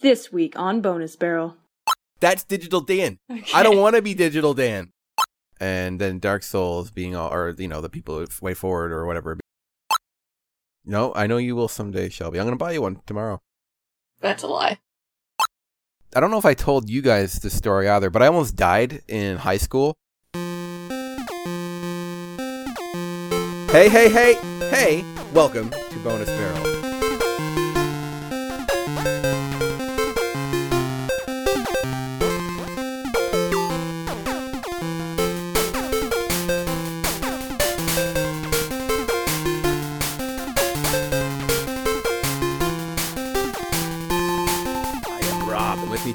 This week on Bonus Barrel. That's Digital Dan. I don't want to be Digital Dan. And then Dark Souls being all, or you know, the people Way Forward or whatever. No, I know you will someday, Shelby. I'm gonna buy you one tomorrow. That's a lie. I don't know if I told you guys this story either, but I almost died in high school. Hey, hey, hey, hey! Welcome to Bonus Barrel.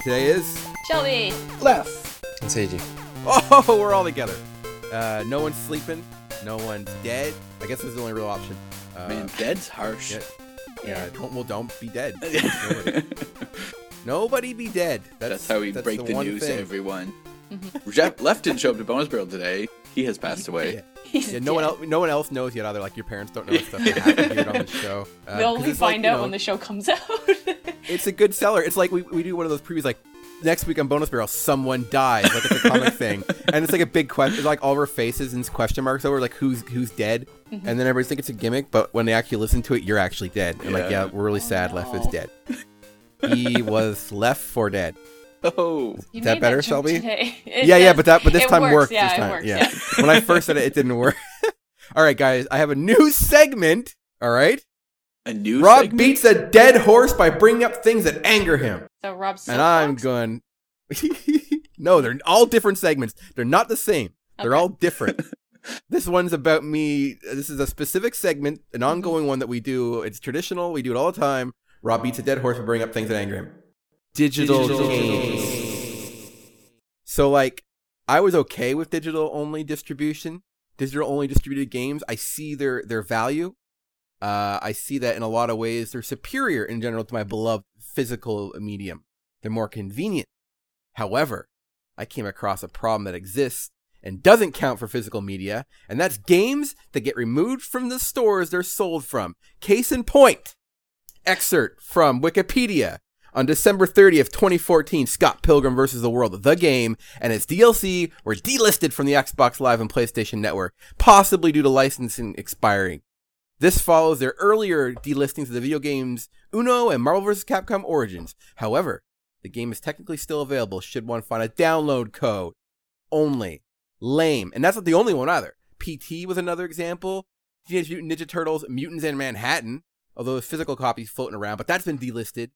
Today is. Shelby. Les. And Seiji. Oh, we're all together. Uh, no one's sleeping. No one's dead. I guess this is the only real option. Uh, Man, dead's harsh. yeah, yeah. Don't well, don't be dead. Nobody, nobody be dead. That's, That's how we break the the, news thing. to everyone. Jeff Left didn't show up to Bonus Barrel today. He has passed away. Yeah. Yeah, no one else. No one else knows yet. Either like your parents don't know stuff that happened here on the show. Uh, We'll 'cause only it's like, find you out know, when the show comes out. It's a good seller. It's like we, we do one of those previews like next week on Bonus Barrel, someone dies, like it's a comic thing, and it's like a big question. Like all of our faces and question marks over like who's who's dead, Mm-hmm. and then everybody's think it's a gimmick, but when they actually listen to it, you're actually dead. And like, Yeah. yeah, we're really sad. Left is dead. he was left for dead. Oh, You Is that better, Shelby? Today. It yeah, yeah, but that but this it time works. worked. Yeah, this it time, works. yeah. when I first said it, it didn't work. all right, guys, I have a new segment. All right, a new Rob segment? beats a dead horse by bringing up things that anger him. So Rob's and I'm going. no, they're all different segments. They're not the same. They're all different. this one's about me. This is a specific segment, an mm-hmm. ongoing one that we do. It's traditional. We do it all the time. Rob beats a dead horse by bringing up things that anger him. Digital, Digital games. So, like, I was okay with digital only distribution, digital only distributed games. I see their their value. Uh, I see that in a lot of ways they're superior in general to my beloved physical medium. They're more convenient. However, I came across a problem that exists and doesn't count for physical media, and that's games that get removed from the stores they're sold from. Case in point. Excerpt from Wikipedia. On December 30th, 2014, Scott Pilgrim vs. the World, the game, and its DLC were delisted from the Xbox Live and PlayStation Network, possibly due to licensing expiring. This follows their earlier delistings of the video games Uno and Marvel vs. Capcom Origins. However, the game is technically still available should one find a download code. Only. Lame. And that's not the only one either. PT was another example. Teenage Mutant Ninja Turtles, Mutants in Manhattan, although there's physical copies floating around, but that's been delisted.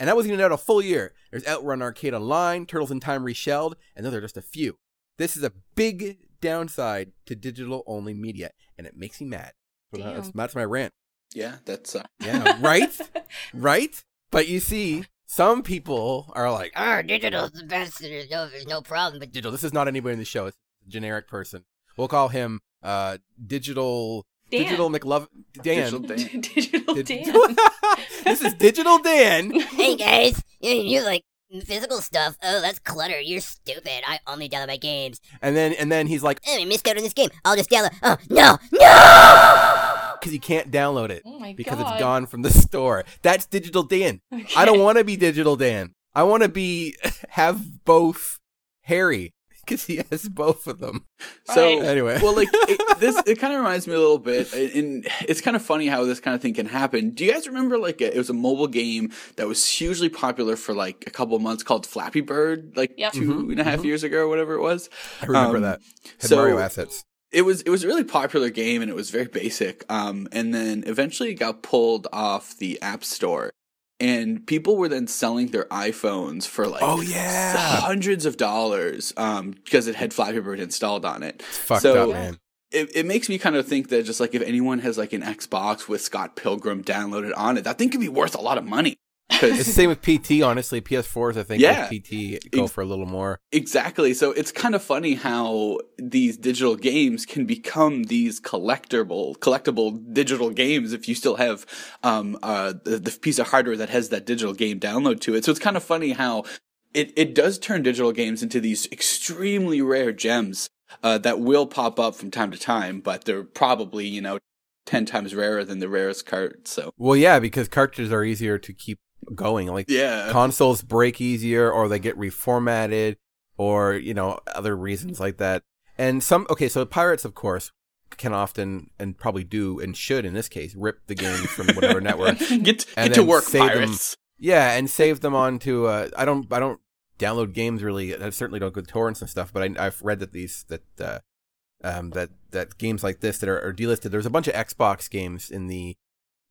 And that wasn't even out a full year. There's Outrun Arcade Online, Turtles in Time Reshelled, and those are just a few. This is a big downside to digital only media, and it makes me mad. So Damn. that's, that's my rant. Yeah, that's uh, Yeah, right? right? But you see, some people are like, ah, Ah, digital's the best. There's no, there's no problem. But digital. This is not anybody in the show. It's a generic person. We'll call him uh, Digital Dan. Digital McLove Dan. Digital Dan. Digital Dan. this is Digital Dan. hey guys, you, you like physical stuff? Oh, that's clutter. You're stupid. I only download my games. And then and then he's like, Oh, I missed out on this game. I'll just download. Oh no, no! because you can't download it Oh my because god. it's gone from the store. That's Digital Dan. I don't want to be Digital Dan. I want to be have both Harry because he has both of them. So Right. Anyway. well, like it, this, it kind of reminds me a little bit, and it's kind of funny how this kind of thing can happen. Do you guys remember like it was a mobile game that was hugely popular for like a couple of months called Flappy Bird, like Yep. two and a half years ago or whatever it was? I remember Um, that. Had so- Mario assets. it was it was a really popular game and it was very basic. Um, and then eventually it got pulled off the App Store, and people were then selling their iPhones for like Oh, yeah. hundreds of dollars um, because it had Flappy installed on it. It's fucked so- up, man. It, it makes me kind of think that just like if anyone has like an Xbox with Scott Pilgrim downloaded on it, that thing could be worth a lot of money. It's the same with PT, honestly. PS4s, I think, Yeah. with PT go for a little more. Exactly. So it's kind of funny how these digital games can become these collectible, collectible digital games if you still have um, uh, the, the piece of hardware that has that digital game download to it. So it's kind of funny how it, it does turn digital games into these extremely rare gems uh, that will pop up from time to time, but they're probably, you know, 10 times rarer than the rarest cards. So Well, yeah, because cartridges are easier to keep going. Like Yeah. consoles break easier or they get reformatted or you know other reasons like that and some okay so pirates of course can often and probably do and should in this case rip the games from whatever network get get to work, save them. pirates. yeah and save them onto uh i don't i don't download games really i certainly don't go to torrents and stuff but I, i've read that these that uh um that that games like this that are, are delisted there's a bunch of xbox games in the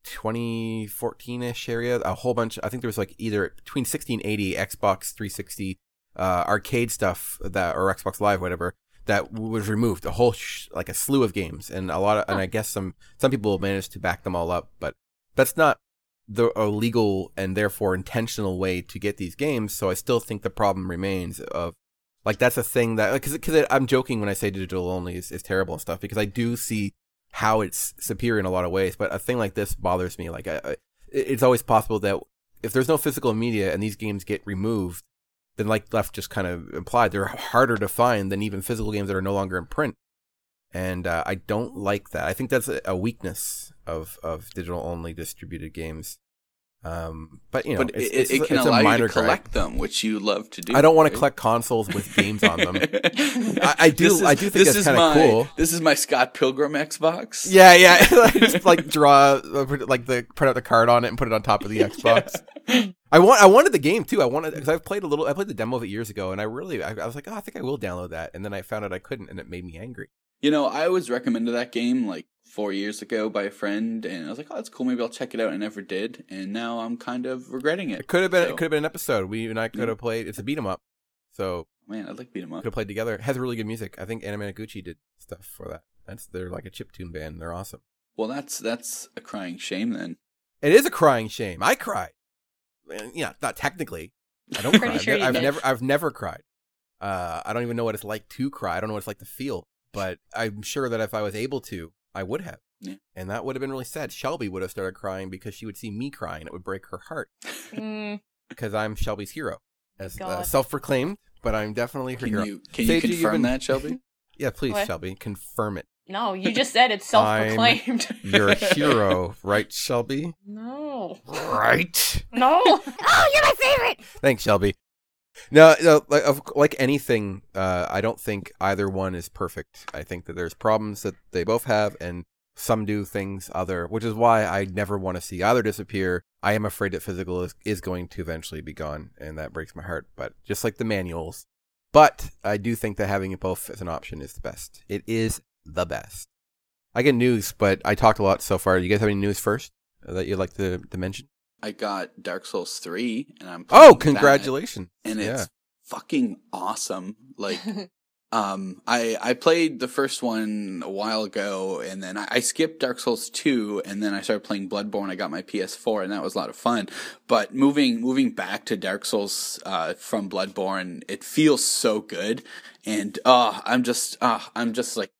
2014ish area a whole bunch i think there was like either between 1680 xbox 360 uh arcade stuff that or xbox live whatever that was removed a whole sh- like a slew of games and a lot of and i guess some some people managed to back them all up but that's not the a legal and therefore intentional way to get these games so i still think the problem remains of like that's a thing that because because i'm joking when i say digital only is, is terrible and stuff because i do see how it's superior in a lot of ways but a thing like this bothers me like I, I, it's always possible that if there's no physical media and these games get removed then like left just kind of implied they're harder to find than even physical games that are no longer in print. And uh, i don't like that. I think that's a, weakness of of digital only distributed games um but you know but it's, it, it's, it can it's a allow you to collect them, which you love to do. i don't want to collect consoles with games on them I- I do- is- I do think this that's is kinda my- cool. This is my Scott Pilgrim Xbox. yeah yeah just like draw uh, like the print out the card on it and put it on top of the xbox I want. I wanted the game too. I wanted because I've played a little. I played the demo of it years ago, and I really. I, I was like, oh, I think I will download that, and then I found out I couldn't, and it made me angry. You know, I always recommended that game like four years ago by a friend, and I was like, "Oh, that's cool. Maybe I'll check it out." I never did, and now I'm kind of regretting it. It could have been. So- It could have been an episode. We and I could have played. It's a beat 'em up, so Man, I'd like beat 'em up. could have played together. It has really good music. I think Anamanaguchi did stuff for that. That's they're like a chip tune band. They're awesome. Well, that's that's a crying shame then. It is a crying shame. I cried. Yeah, not technically. I don't cry. I've, sure I've never. I've never cried. Uh, I don't even know what it's like to cry. I don't know what it's like to feel. But I'm sure that if I was able to, I would have. Yeah. And that would have been really sad. Shelby would have started crying because she would see me crying. It would break her heart Mm, because I'm Shelby's hero, as uh, God. self-proclaimed. But I'm definitely her Can hero. you can Sage, you you confirm even- that, Shelby? Yeah, please, What? Shelby, confirm it. no, you just said it's self-proclaimed. You're a hero, right, Shelby? no, Right. no. Oh, you're my favorite. Thanks, Shelby. No, no, like like anything, uh, I don't think either one is perfect. I think that there's problems that they both have, and some do things other, which is why I never want to see either disappear. I am afraid that physical is, is going to eventually be gone, and that breaks my heart. But just like the manuals, but I do think that having it both as an option is the best. It is the best. I get news, but I talked a lot so far. Do you guys have any news first that you'd like to, to mention? I got Dark Souls three, and I'm Oh, playing that, congratulations! and yeah. it's fucking awesome. Like Um, I I played the first one a while ago, and then I, I skipped Dark Souls two, and then I started playing Bloodborne. I got my PS4, and that was a lot of fun. But moving moving back to Dark Souls uh, from Bloodborne, it feels so good, and uh, I'm just uh, I'm just like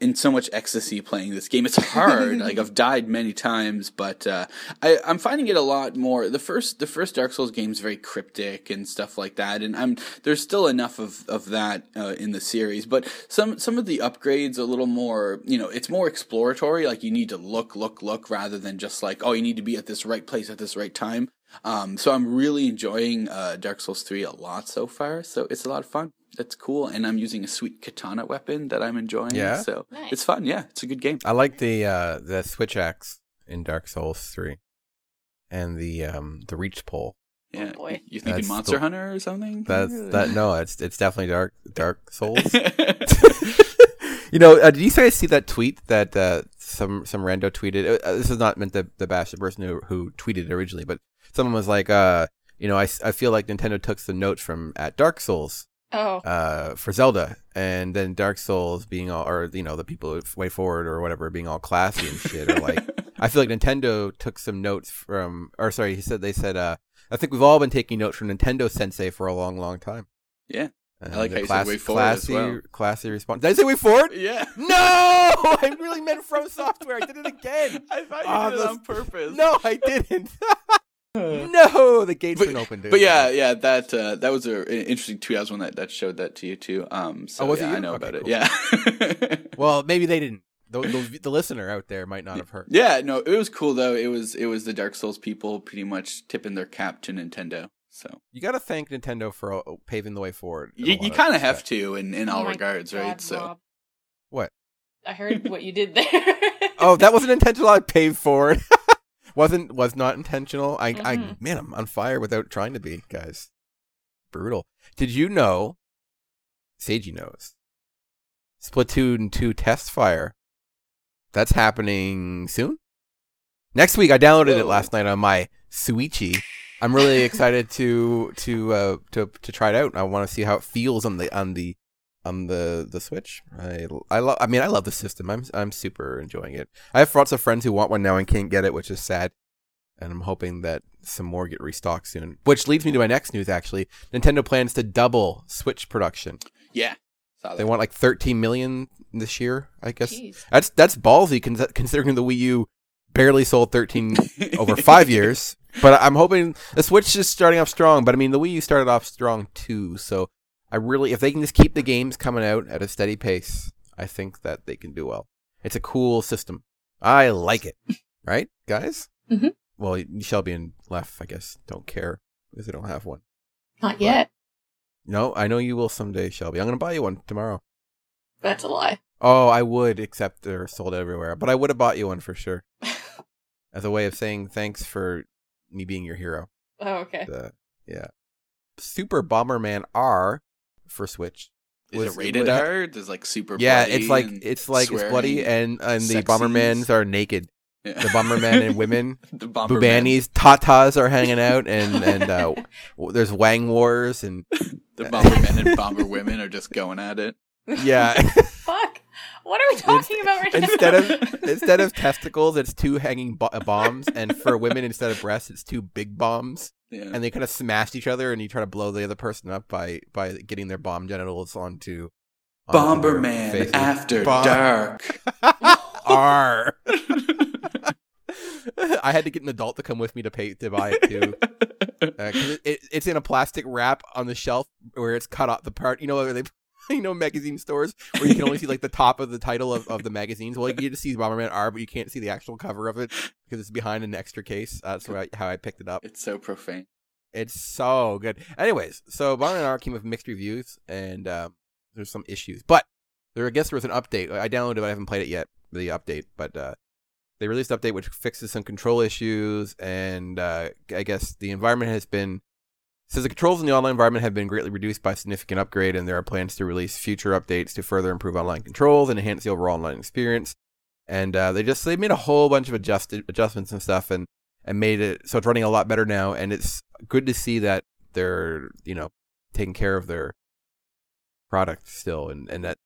in so much ecstasy playing this game. It's hard. like I've died many times, but uh, I, I'm finding it a lot more. The first the first Dark Souls game is very cryptic and stuff like that, and I'm there's still enough of of that uh, in the series. But some some of the upgrades are a little more. You know, it's more exploratory. Like you need to look, look, look, rather than just like oh, you need to be at this right place at this right time. Um, so I'm really enjoying uh, Dark Souls 3 a lot so far. So it's a lot of fun. That's cool. And I'm using a sweet katana weapon that I'm enjoying. Yeah? So Nice. it's fun. Yeah. It's a good game. I like the uh the switch axe in Dark Souls three, and the um the reach pole. Yeah. boy. You thinking That's Monster the- Hunter or something? That's that no, it's it's definitely Dark Dark Souls. you know, uh, did you guys see that tweet that uh, some some rando tweeted? Uh, this is not meant to, to bash the person who who tweeted it originally, but someone was like, uh, you know, I, I feel like Nintendo took some notes from at Dark Souls Oh, uh, for Zelda, and then Dark Souls being all, or you know, the people of Way Forward or whatever being all classy and shit, are like, I feel like Nintendo took some notes from, or sorry, he said they said, uh, I think we've all been taking notes from Nintendo Sensei for a long, long time. Yeah. And I like the how you said Way Forward as classy, well. classy response. Did I say Way Forward? yeah. No, I really meant From Software. I did it again. I thought you Ah, did it on purpose. No, I didn't. no, the gate's been opened. But yeah, yeah, that uh, that was a, an interesting tweet. I was one that, that showed that to you too. Um, so Oh, was yeah, you? I know Okay, about cool. it. Yeah. Well, maybe they didn't. the, the, the listener out there might not have heard. Yeah, no, it was cool though. It was it was the Dark Souls people pretty much tipping their cap to Nintendo. So You got to thank Nintendo for uh, paving the way forward. you, you kind of have to in in all Oh my regards, right? God, So What? I heard what you did there. Oh, that wasn't intentional. I paved forward. wasn't was not intentional. I I Mhm. man, I'm on fire without trying to be, guys. Brutal. Did you know? Seiji knows. Splatoon 2 test fire. That's happening soon. Next week. I downloaded it last night on my Switchy. I'm really excited to to uh to to try it out. I want to see how it feels on the on the on the the Switch. I I love. I mean, I love the system. I'm I'm super enjoying it. I have lots of friends who want one now and can't get it, which is sad. And I'm hoping that some more get restocked soon. Which leads me to my next news. Actually, Nintendo plans to double Switch production. yeah, They want like 13 million this year. I guess Jeez. that's that's ballsy con- considering the Wii U barely sold 13 over five years. But I'm hoping the Switch is starting off strong. But I mean, the Wii U started off strong too. So I really, if they can just keep the games coming out at a steady pace, I think that they can do well. It's a cool system. I like it. Right, guys? Mhm. Well, Shelby and Left, I guess, don't care because they don't have one. Not yet. No, I know you will someday, Shelby. I'm gonna buy you one tomorrow. That's a lie. Oh, I would, except they're sold everywhere. But I would have bought you one for sure, as a way of saying thanks for me being your hero. Oh, okay. The, yeah, Super Bomberman R for Switch. Is it rated was- R? There's like super? Yeah, bloody it's like it's like it's bloody, and and the sexies. Bombermans are naked. Yeah. The Bomberman and women, the Bomberman. Bubanis, Tatas are hanging out, and and uh, w- there's Wang Wars, and the Bombermen and Bomber women are just going at it. yeah. Fuck. What are we talking about right instead now? of instead of testicles, it's two hanging bo- bombs, and for women instead of breasts, it's two big bombs, Yeah. and they kind of smash each other, and you try to blow the other person up by by getting their bomb genitals onto. onto Bomberman after Bom- dark. R. I had to get an adult to come with me to pay to buy it too. Uh, it, it, it's in a plastic wrap on the shelf where it's cut off the part. You know where they, you know, magazine stores where you can only see like the top of the title of, of the magazines. Well, you get to see Bomberman R, but you can't see the actual cover of it because it's behind an extra case. That's why how I picked it up. It's so profane. It's so good. Anyways, so Bomberman R came with mixed reviews and um, there's some issues, but there I guess there was an update. I downloaded it, but I haven't played it yet. The update, but uh, they released an update which fixes some control issues, and uh, I guess the environment has been says the controls in the online environment have been greatly reduced by significant upgrade, and there are plans to release future updates to further improve online controls and enhance the overall online experience. And uh, they just they made a whole bunch of adjusted adjustments and stuff, and and made it so it's running a lot better now, and it's good to see that they're you know taking care of their product still, and and that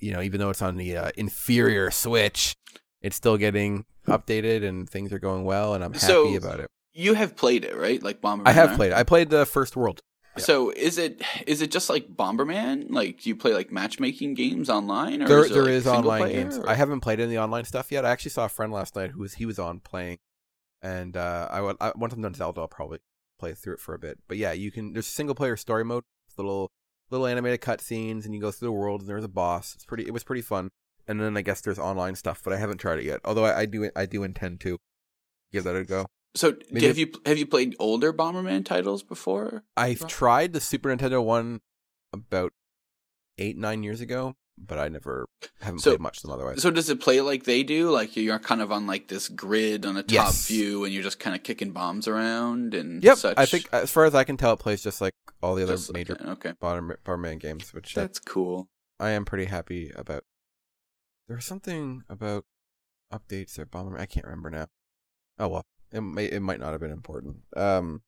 you know even though it's on the uh, inferior Switch, it's still getting updated and things are going well, and I'm happy So- about it. You have played it, right? Like Bomberman. I have played. it. I played the first world. So is it is it just like Bomberman? Like do you play like matchmaking games online, or There, is there like, is online games. or- I haven't played any online stuff yet. I actually saw a friend last night who was he was on playing, and uh, I, I once I'm done Zelda, I'll probably play through it for a bit. But yeah, you can. There's single player story mode, little little animated cutscenes, and you go through the world, and there's a boss. It's pretty. It was pretty fun. And then I guess there's online stuff, but I haven't tried it yet. Although I, I do I do intend to give that a go. So have you have you played older Bomberman titles before? I've tried the Super Nintendo one about eight nine years ago, but I never haven't So- played much of them otherwise. So does it play like they do? Like you're kind of on like this grid on a top Yes. view, and you're just kind of kicking bombs around and Yep, such. I think as far as I can tell, it plays just like all the other Just major okay, Bomber- Bomberman games, which that's cool. I am pretty happy about. There was something about updates or Bomberman. I can't remember now. Oh well, it may it might not have been important. Um,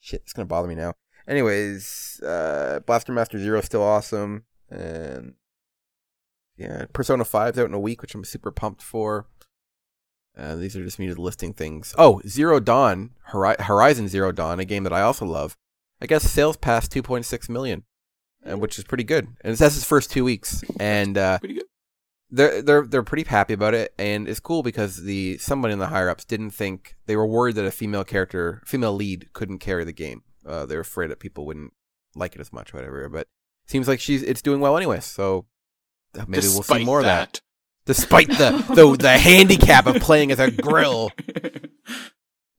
shit, it's gonna bother me now. Anyways, uh, Blaster Master Zero is still awesome, and yeah, Persona 5's out in a week, which I'm super pumped for. Uh, these are just me listing things. Oh, Zero Dawn, Hori- Horizon Zero Dawn, a game that I also love. I guess sales past 2.6 million, uh, which is pretty good. And that's his first two weeks, and uh, Pretty good. They're they're they're pretty happy about it. And it's cool because the someone in the higher ups didn't think they were worried that a female character, female lead, couldn't carry the game. Uh, they're afraid that people wouldn't like it as much, whatever. But seems like she's it's doing well anyway. So maybe we'll see Despite more of that. despite the the the handicap of playing as a grill.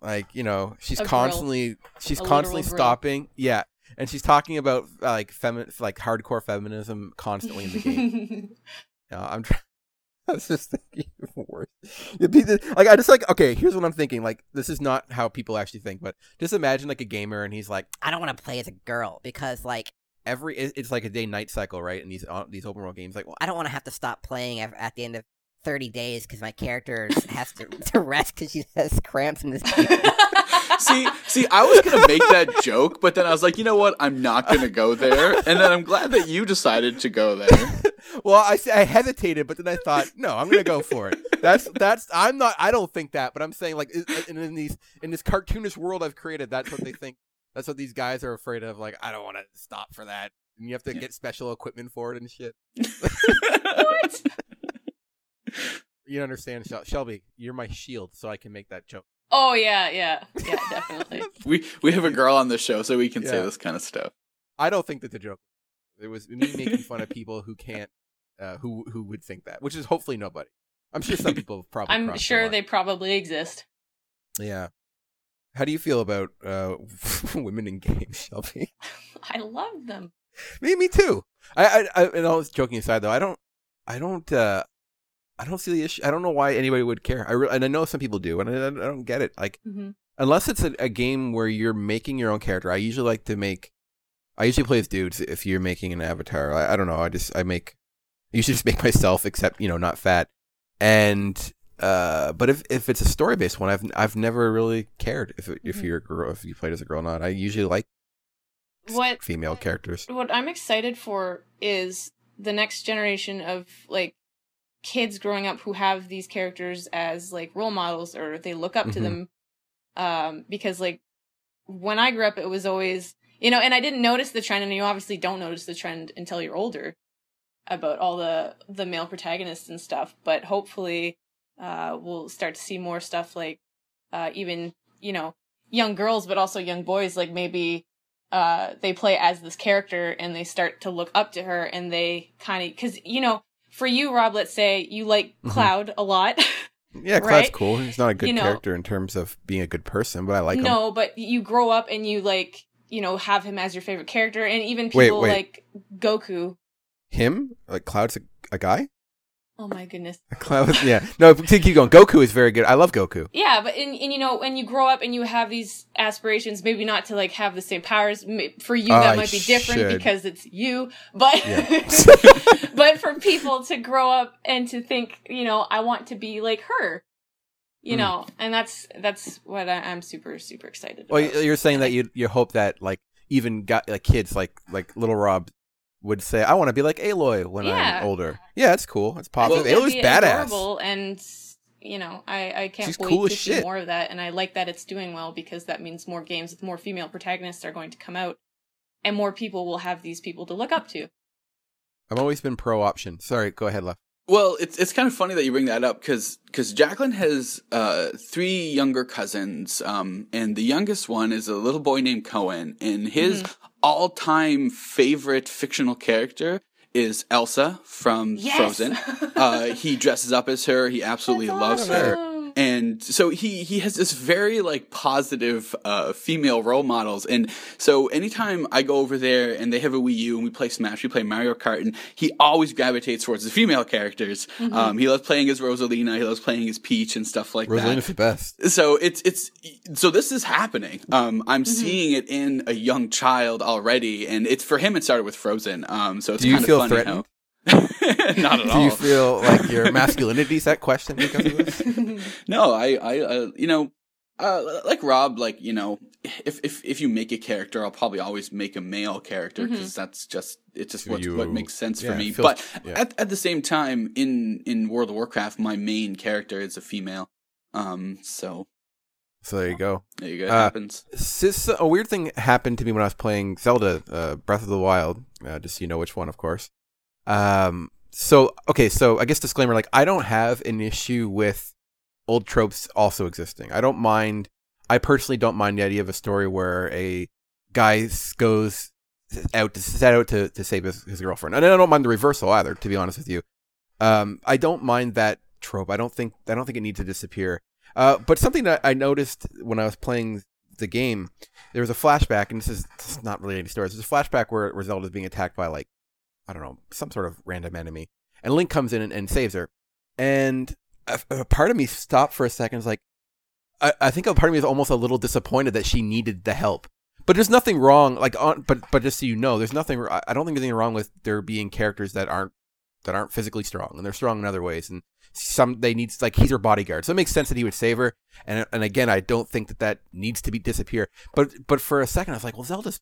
Like you know, she's A grill. constantly she's A constantly literal grill. stopping. Yeah, and she's talking about uh, like femi- like hardcore feminism constantly in the game. No, I'm trying. I was just thinking worse. It'd be the- like I just like okay. Here's what I'm thinking. Like this is not how people actually think, but just imagine like a gamer and he's like I don't want to play as a girl because, like, every it's like a day night cycle, right? And these uh, these open world games, like well, I don't want to have to stop playing at, at the end of 30 days because my character has to, to rest because she has cramps in this game. see, see, I was gonna make that joke, but then I was like, you know what? I'm not gonna go there. And then I'm glad that you decided to go there. Well, I, I hesitated, but then I thought, no, I'm gonna go for it. That's that's I'm not. I don't think that, but I'm saying like in, in these in this cartoonish world I've created, that's what they think. That's what these guys are afraid of. Like I don't want to stop for that, and you have to get special equipment for it and shit. what? You understand, Shelby? You're my shield, so I can make that joke. Oh yeah, yeah, yeah, definitely. We we have a girl on the show, so we can say this kind of stuff. I don't think that the joke. It was me making fun of people who can't, uh, who who would think that, which is hopefully nobody. I'm sure some people have probably. I'm sure they probably exist. Yeah. How do you feel about uh, women in games, Shelby? I love them. me, me too. I, I, I, and all joking aside, though, I don't, I don't, uh, I don't see the issue. I don't know why anybody would care. I re- and I know some people do, and I, I don't get it. Like, hmm unless it's a, a game where you're making your own character, I usually like to make. I usually play as dudes if you're making an avatar. I, I don't know. I just I make. I usually just make myself, except you know, not fat. And uh, but if if it's a story based one, I've I've never really cared if if Mhm. you're a girl, if you played as a girl or not. I usually like What female characters. what I'm excited for is the next generation of like kids growing up who have these characters as like role models or they look up to Mhm. them um because like when I grew up it was always you know and I didn't notice the trend and you obviously don't notice the trend until you're older about all the the male protagonists and stuff but hopefully uh we'll start to see more stuff like uh even you know young girls but also young boys like maybe uh they play as this character and they start to look up to her and they kind of because you know for you rob let's say you like Mhm. cloud a lot Yeah, Cloud's right? cool. He's not a good You know- character in terms of being a good person, but I like him. no but you grow up and you like you know have him as your favorite character and even people wait. like goku Him, like Cloud's a, a guy. oh my goodness Cloud, yeah. No, to keep going. Goku is very good. I love Goku. yeah but and, and you know when you grow up and you have these aspirations maybe not to like have the same powers for you that I might be different should. because it's you but Yeah. but for people to grow up and to think you know i want to be like her you Hmm. know and that's that's what I, i'm super super excited Well, about. you're saying that you you hope that like even got like kids like like little Rob would say, "I want to be like Aloy when Yeah. I'm older." Yeah, it's cool. It's positive. Aloy's badass. adorable, and you know i i can't She's wait cool to see shit. more of that and i like that it's doing well because that means more games with more female protagonists are going to come out and more people will have these people to look up to I've always been pro option. Sorry, go ahead, left. Well, it's it's kind of funny that you bring that up because because Jacqueline has uh, three younger cousins, um, and the youngest one is a little boy named Cohen, and his Mm-hmm. all time favorite fictional character is Elsa from yes Frozen. Uh, he dresses up as her. He absolutely That's loves her. Awesome. and so he he has this very like positive uh female role models and so anytime i go over there and they have a wii u and we play smash we play mario kart and he always gravitates towards the female characters Mm-hmm. um he loves playing as rosalina he loves playing as peach and stuff like Rosalina's the best. that so it's it's so this is happening um i'm Mm-hmm. seeing it in a young child already and it's for him it started with frozen um so it's Do you kind feel funny threatened? how not at all. Do you feel like your masculinity's that question because of this? no, I, I, uh, you know, uh, like Rob, like you know, if if if you make a character, I'll probably always make a male character because that's just it's just what you- what makes sense yeah, for me. feels- but yeah. at at the same time, in in World of Warcraft, my main character is a female. Um, so So there you go. there you go. It Uh, happens. Sis, a weird thing happened to me when I was playing Zelda, uh, Breath of the Wild. Uh, just so you know which one, of course. Um, so okay, so I guess disclaimer: like, I don't have an issue with old tropes also existing. I don't mind. I personally don't mind the idea of a story where a guy goes out to set out to, to save his, his girlfriend, and I don't mind the reversal either. To be honest with you, Um, I don't mind that trope. I don't think I don't think it needs to disappear. Uh, but something that I noticed when I was playing the game, there was a flashback, and this is, this is not really any stories. There's a flashback where, where Zelda's being attacked by like I don't know some sort of random enemy, and Link comes in and, and saves her. And a, a part of me stopped for a second. It's like I, I think a part of me is almost a little disappointed that she needed the help. But there's nothing wrong, like on, but but just so you know, there's nothing. I don't think there's anything wrong with there being characters that aren't that aren't physically strong, and they're strong in other ways. And some they need like he's her bodyguard, so it makes sense that he would save her. And and again, I don't think that that needs to be disappear. But but for a second, I was like, well, Zelda's.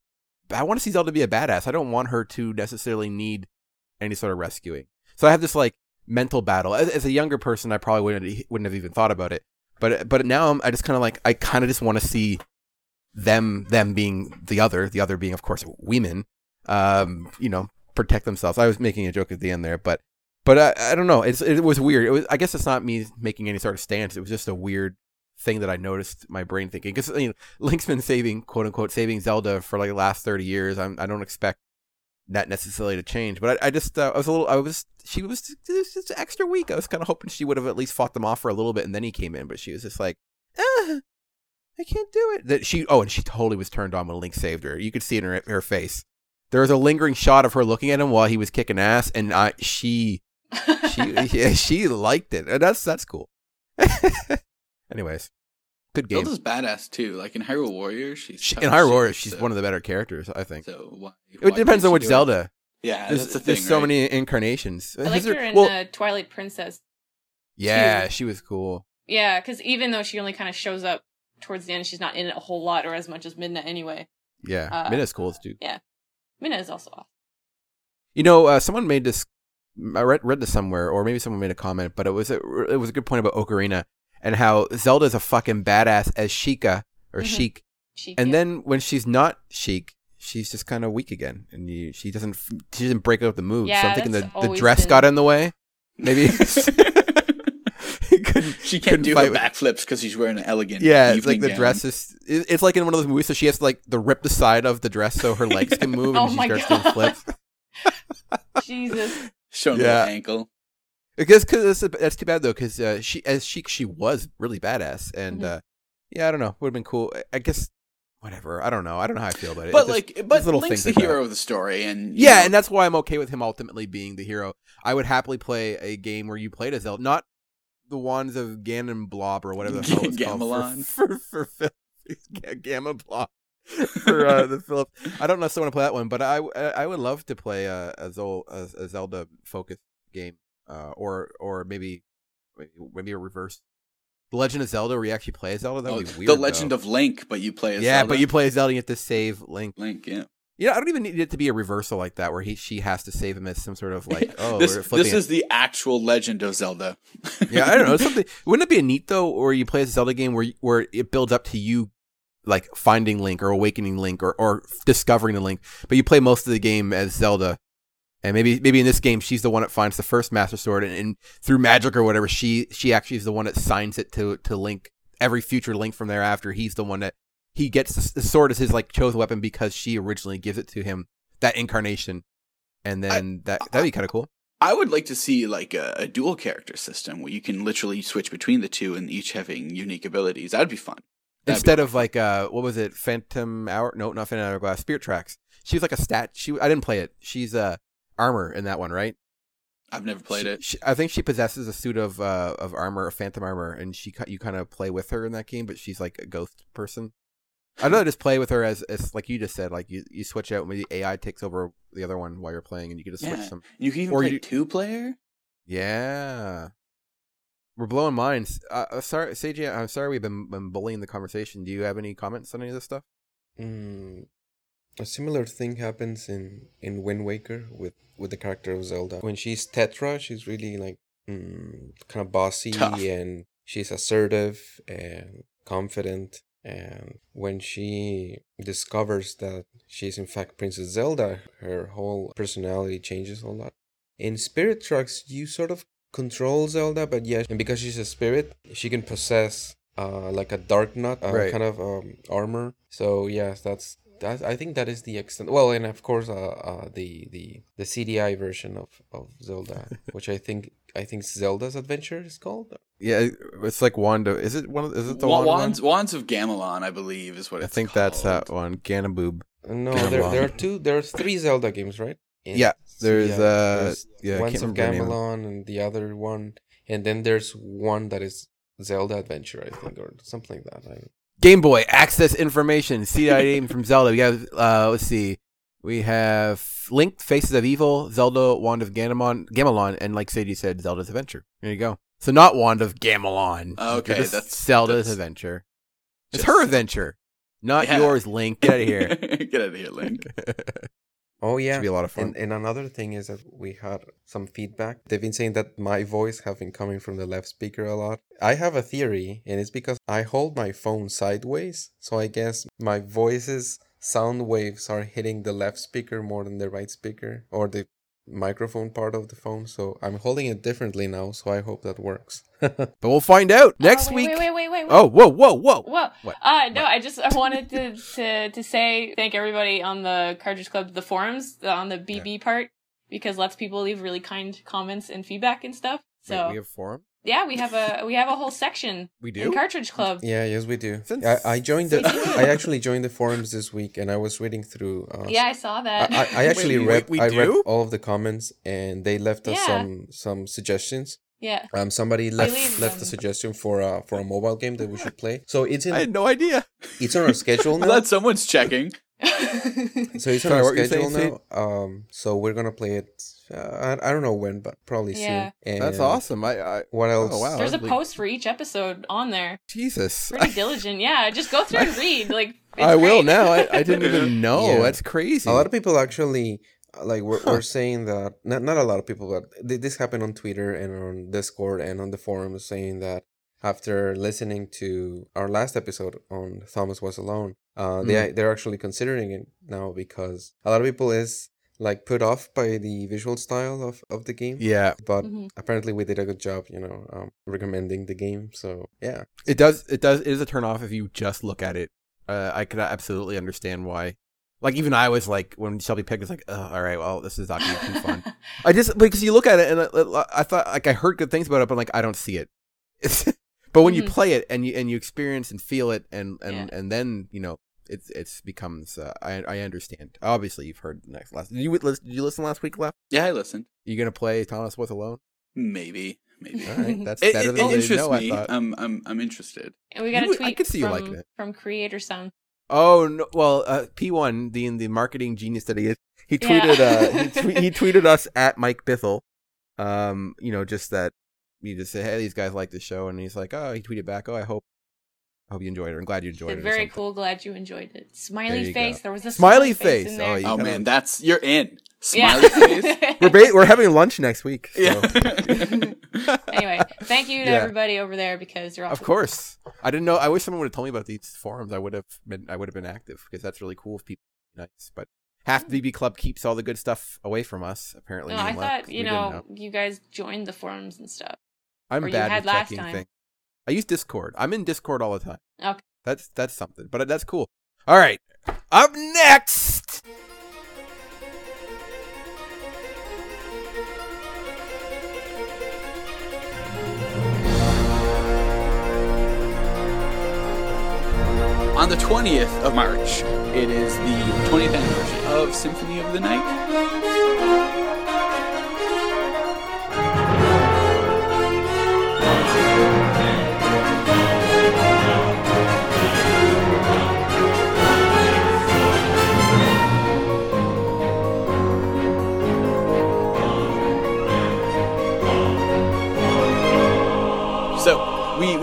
I want to see Zelda be a badass. I don't want her to necessarily need any sort of rescuing. So I have this like mental battle. As, as a younger person, I probably wouldn't wouldn't have even thought about it. But but now I'm, I just kind of like I kind of just want to see them them being the other, the other being of course women. Um, you know, protect themselves. I was making a joke at the end there, but but I, I don't know. It's it was weird. It was I guess it's not me making any sort of stance. It was just a weird thing that I noticed my brain thinking because you know, Link's been saving quote unquote saving Zelda for like the last thirty years. I'm, I don't expect that necessarily to change, but I, I just uh, I was a little I was she was just extra weak. I was kind of hoping she would have at least fought them off for a little bit and then he came in, but she was just like, ah, I can't do it. That she oh and she totally was turned on when Link saved her. You could see in her, her face. There was a lingering shot of her looking at him while he was kicking ass, and I she she yeah, she liked it. And that's that's cool. Anyways, good game. Zelda's badass too. Like in Hyrule Warriors, she's She, in Hyrule Warriors, she's so- one of the better characters, I think. So why, it depends on which do it? Zelda. Yeah, There's, that's the thing. there's so right? many incarnations. I liked her in well, uh, Twilight Princess. yeah, too. she was cool. Yeah, because even though she only kind of shows up towards the end, she's not in it a whole lot or as much as Midna anyway. Yeah, Uh, Midna's cool too. Yeah, Midna is also awesome. You know, uh, someone made this. I read read this somewhere, or maybe someone made a comment, but it was a, it was a good point about Ocarina and how Zelda's a fucking badass as Sheikah or Mhm. Sheik, She, and yeah. then when she's not Sheik, she's just kind of weak again, and you, she doesn't she doesn't break out the moves. so Yeah, I'm thinking the, the dress been- got in the way. Maybe couldn't, she couldn't can't do fight her backflips because she's wearing an elegant. Yeah, it's like the gown. dress is. it- It's like in one of those movies, so she has to like the rip the side of the dress so her legs can move, and Oh she starts God. doing flips. Jesus. showing Yeah. her ankle. Because cause that's, that's too bad though, because uh, she as she she was really badass, and Mhm. uh, yeah, I don't know, would have been cool. I- I guess whatever. I don't know. I don't know how I feel about it. But just- like, but little Link's the hero of the story, and Yeah, know, and that's why I'm okay with him ultimately being the hero. I would happily play a game where you played as Zelda, not the wands of Ganon Blob or whatever the hell it's called Gamelon. for for, for Phil- Gamma Blob for uh, the Philip. I don't necessarily want to play that one, but I I would love to play a a, Zol, a, a Zelda focused game, uh, or or maybe maybe- a reverse. The Legend of Zelda, where you actually play as Zelda, that Oh, would be weird. the Legend though. of Link, but you play as Zelda. yeah, Zelda. but you play as Zelda, and you have to save Link. Link, yeah. You know, I don't even need it to be a reversal like that, where he she has to save him as some sort of like, oh, this this it. is the actual Legend of Zelda. yeah, I don't know something. Wouldn't it be a neat though, or you play a Zelda game where where it builds up to you like finding Link or awakening Link or or discovering the Link, but you play most of the game as Zelda, and maybe maybe in this game she's the one that finds the first Master Sword, and, and through magic or whatever, she she actually is the one that signs it to to Link. Every future Link from thereafter, he's the one that he gets the, the sword as his like chosen weapon because she originally gives it to him that incarnation, and then that that'd be kind of cool. I would like to see like a, a dual character system where you can literally switch between the two and each having unique abilities. That'd be fun. That'd Instead of like uh, what was it, Phantom Hour? No, not Phantom Hourglass. Spirit Tracks. She was like a stat. She I didn't play it. She's uh armor in that one, right? I've never played She- it. she- I think she possesses a suit of uh of armor, a phantom armor, and she you kind of play with her in that game, but she's like a ghost person. I'd rather just play with her as, as like you just said, like you, you switch out, maybe AI takes over the other one while you're playing, and you can just switch Yeah. them. You can even Or play you- two player. Yeah, we're blowing minds. Uh, uh, sorry, Seiji, I'm sorry we've been, been bullying the conversation. Do you have any comments on any of this stuff? Mm, a similar thing happens in in Wind Waker with with the character of Zelda. When she's Tetra, she's really like mm, kind of bossy Tough. and she's assertive and confident. And when she discovers that she's in fact Princess Zelda, her whole personality changes a lot. In Spirit Tracks, you sort of control Zelda, but yeah, and because she's a spirit, she can possess uh, like a Darknut uh, Right. kind of um, armor. So yes, that's that I think that is the extent. Well, and of course, uh, uh the the the CDI version of of Zelda, which I think I think Zelda's Adventure is called. Yeah, it's like Wanda. Is it one? Of, is it the Wa- Wanda one? Wands, Wands of Gamelon, I believe, is what I it's think that's called. that one. Ganaboob. No, Gamelon. there there are two. There's three Zelda games, right? In Yeah, there's, CDI. uh, There's yeah, I of remember the name of it. Gamelon and the other one, and then there's one that is Zelda Adventure, I think, or something like that. I, Game Boy access information. CDI name from Zelda. We have uh let's see. We have Link, Faces of Evil, Zelda, Wand of Gamelon, Gamelon, and like Seiji said, Zelda's Adventure. There you go. So not Wand of Gamelon. Okay, that's- Zelda's that's Adventure. It's just- her adventure, not Yeah. yours, Link. Get out of here. Get out of here, Link. oh yeah, Should be a lot of fun. And, and another thing is that we had some feedback. They've been saying that my voice have been coming from the left speaker a lot. I have a theory, and it's because I hold my phone sideways. So I guess my voice's sound waves are hitting the left speaker more than the right speaker or the microphone part of the phone. So I'm holding it differently now. So I hope that works. but we'll find out next oh, wait, week. Wait, wait, wait, wait. wait. Oh, whoa, whoa, whoa. Whoa. What? Uh, no, I just I wanted to, to to say thank everybody on the Cartridge Club, the forums, the, on the BB part, because lots of people leave really kind comments and feedback and stuff. So Wait, we have forum. Yeah, we have a we have a whole section We in do. Cartridge Club. yeah, yes, we do. Since- I, I joined the. We do. I actually joined the forums this week, and I was reading through. Uh, Yeah, I saw that. I, I actually Wait, read we I read all of the comments and they left us Yeah. some some suggestions. yeah. Um, somebody left leave left a suggestion for a for a mobile game that we should play. So it's in I had no idea. it's on our schedule now. glad someone's checking. So it's on Sorry, our what were you schedule saying, now. Um, so we're gonna play it. Uh, I, I don't know when, but probably Yeah. soon. And That's awesome. I, I What else? Oh, wow. There's a post for each episode on there. Jesus. Pretty diligent. Yeah, just go through and read. Like it's I will now. I, I didn't even know. Yeah. That's crazy. A lot of people actually like we're, we're saying that not not a lot of people, but th- this happened on Twitter and on Discord and on the forums saying that after listening to our last episode on Thomas was alone, uh, they they're actually considering it now because a lot of people is like put off by the visual style of, of the game. yeah, But Mhm. apparently we did a good job, you know, um, recommending the game. So yeah, it does. It does. It is a turn off if you just look at it. Uh, I could absolutely understand why. Like even I was like when Shelby picked, it's like, oh, all right, well, this is not gonna be too fun. I just because you look at it and I, I thought like I heard good things about it, but like I don't see it. but when you Mhm. play it and you and you experience and feel it and and Yeah. and then you know it's it's becomes uh, I I understand. Obviously, you've heard the next last. Did you listen? Did you listen last week? Left? Yeah, I listened. Are You gonna play Thomas was alone? Maybe, maybe. All right, that's It, better it, than it I interests know. I me. thought. I'm, I'm, I'm interested. And we got You a would- I tweet could see you from, liking it. from Creator Sound. Oh no! Well, uh, P1, the the marketing genius that he is, he Yeah. tweeted uh he, twe- he tweeted us at Mike Bithell, um, you know, just that you just say, hey, these guys like the show, and he's like, oh, he tweeted back, oh, I hope, I hope you enjoyed it. I'm glad you enjoyed Said, it. Very cool. Glad you enjoyed it. Smiley you face. go. There was a Smiley smiley, face. face. in Oh, you oh man, that's you're in. Yeah. Smiley face. We're ba- we're having lunch next week. So. Yeah. anyway, thank you to Yeah. everybody over there because you're all Of awesome. course, I didn't know. I wish someone would have told me about these forums. I would have been. I would have been active because that's really cool. If people are nice, but half the BB Club keeps all the good stuff away from us. Apparently, No, I and Lev, you we didn't know, you guys joined the forums and stuff. I'm or you bad had with last checking time. things. I use Discord. I'm in Discord all the time. Okay. That's that's something, but that's cool. All right, up next. On the 20th of March, it is the 20th anniversary of Symphony of the Night.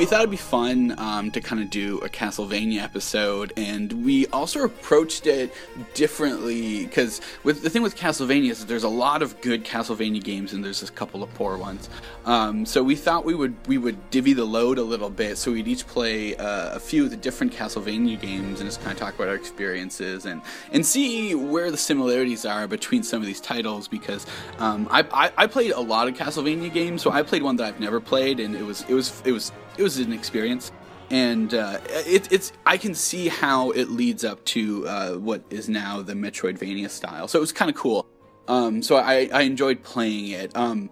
We, thought it'd be fun um, to kind of do a Castlevania episode, and we also approached it differently because with the thing with Castlevania is there's a lot of good Castlevania games and there's a couple of poor ones. Um, so we thought we would we would divvy the load a little bit, so we'd each play uh, a few of the different Castlevania games and just kind of talk about our experiences and and see where the similarities are between some of these titles because um, I, I I played a lot of Castlevania games, so I played one that I've never played, and it was it was it was it was an experience. and uh, it, it's I can see how it leads up to uh, what is now the Metroidvania style. So it was kind of cool. Um, so I, I enjoyed playing it. Um,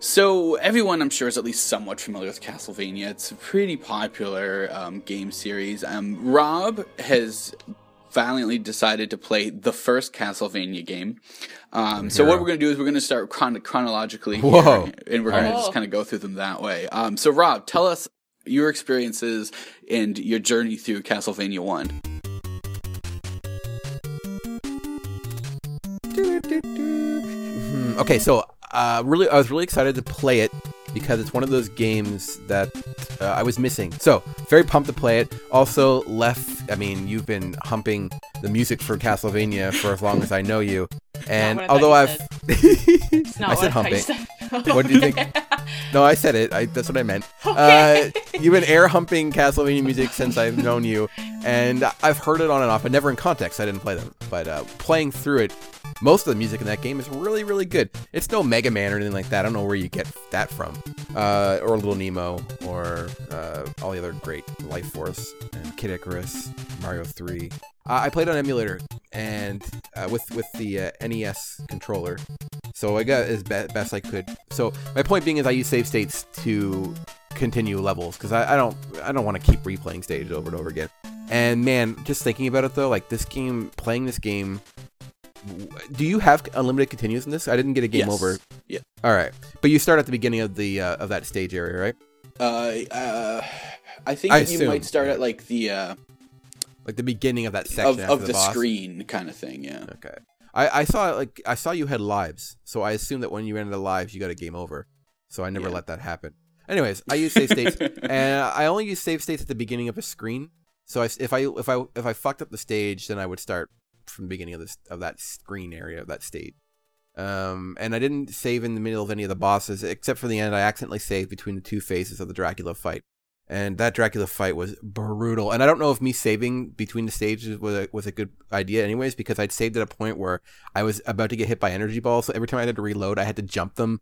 so everyone, I'm sure, is at least somewhat familiar with Castlevania. It's a pretty popular um, game series. Um, Rob has valiantly decided to play the first Castlevania game. Um, so what we're going to do is we're going to start chron- chronologically Whoa. here, and we're going to just kind of go through them that way. Um, so Rob, tell us your experiences and your journey through Castlevania One. Hmm, okay, so uh, really, I was really excited to play it because it's one of those games that uh, I was missing. So very pumped to play it. Also, left. I mean, you've been humping the music for Castlevania for as long as I know you, and what I thought although I've, not I said I thought you humping. said. What do you think? No, I said it. I, that's what I meant. Okay. Uh, you've been air humping Castlevania music since I've known you, and I've heard it on and off, but never in context. I didn't play them, but uh, playing through it, most of the music in that game is really, really good. It's no Mega Man or anything like that. I don't know where you get that from, uh, or Little Nemo, or uh, all the other great Life Force and Kid Icarus, Mario Three. Uh, I played on emulator and uh, with with the uh, NES controller, so I got as be- best I could. So my point being is I use save states to continue levels because I, I don't I don't want to keep replaying stages over and over again. And man, just thinking about it though, like this game, playing this game. Do you have unlimited continues in this? I didn't get a game Yes. over. Yeah. All right, but you start at the beginning of the uh, of that stage area, right? Uh, uh, I think I you assume. might start at like the uh, Like the beginning of that section of, of the, the, screen kind of thing. Yeah. Okay. I, I saw like I saw you had lives, so I assumed that when you ended the lives, you got a game over. So I never Yeah. let that happen. Anyways, I use save states, and I only use save states at the beginning of a screen. So I if I if I if I fucked up the stage, then I would start from the beginning of this of that screen area of that state. Um, and I didn't save in the middle of any of the bosses, except for the end. I accidentally saved between the two phases of the Dracula fight, and that Dracula fight was brutal. And I don't know if me saving between the stages was a, was a good idea, anyways, because I'd saved at a point where I was about to get hit by energy balls. So every time I had to reload, I had to jump them,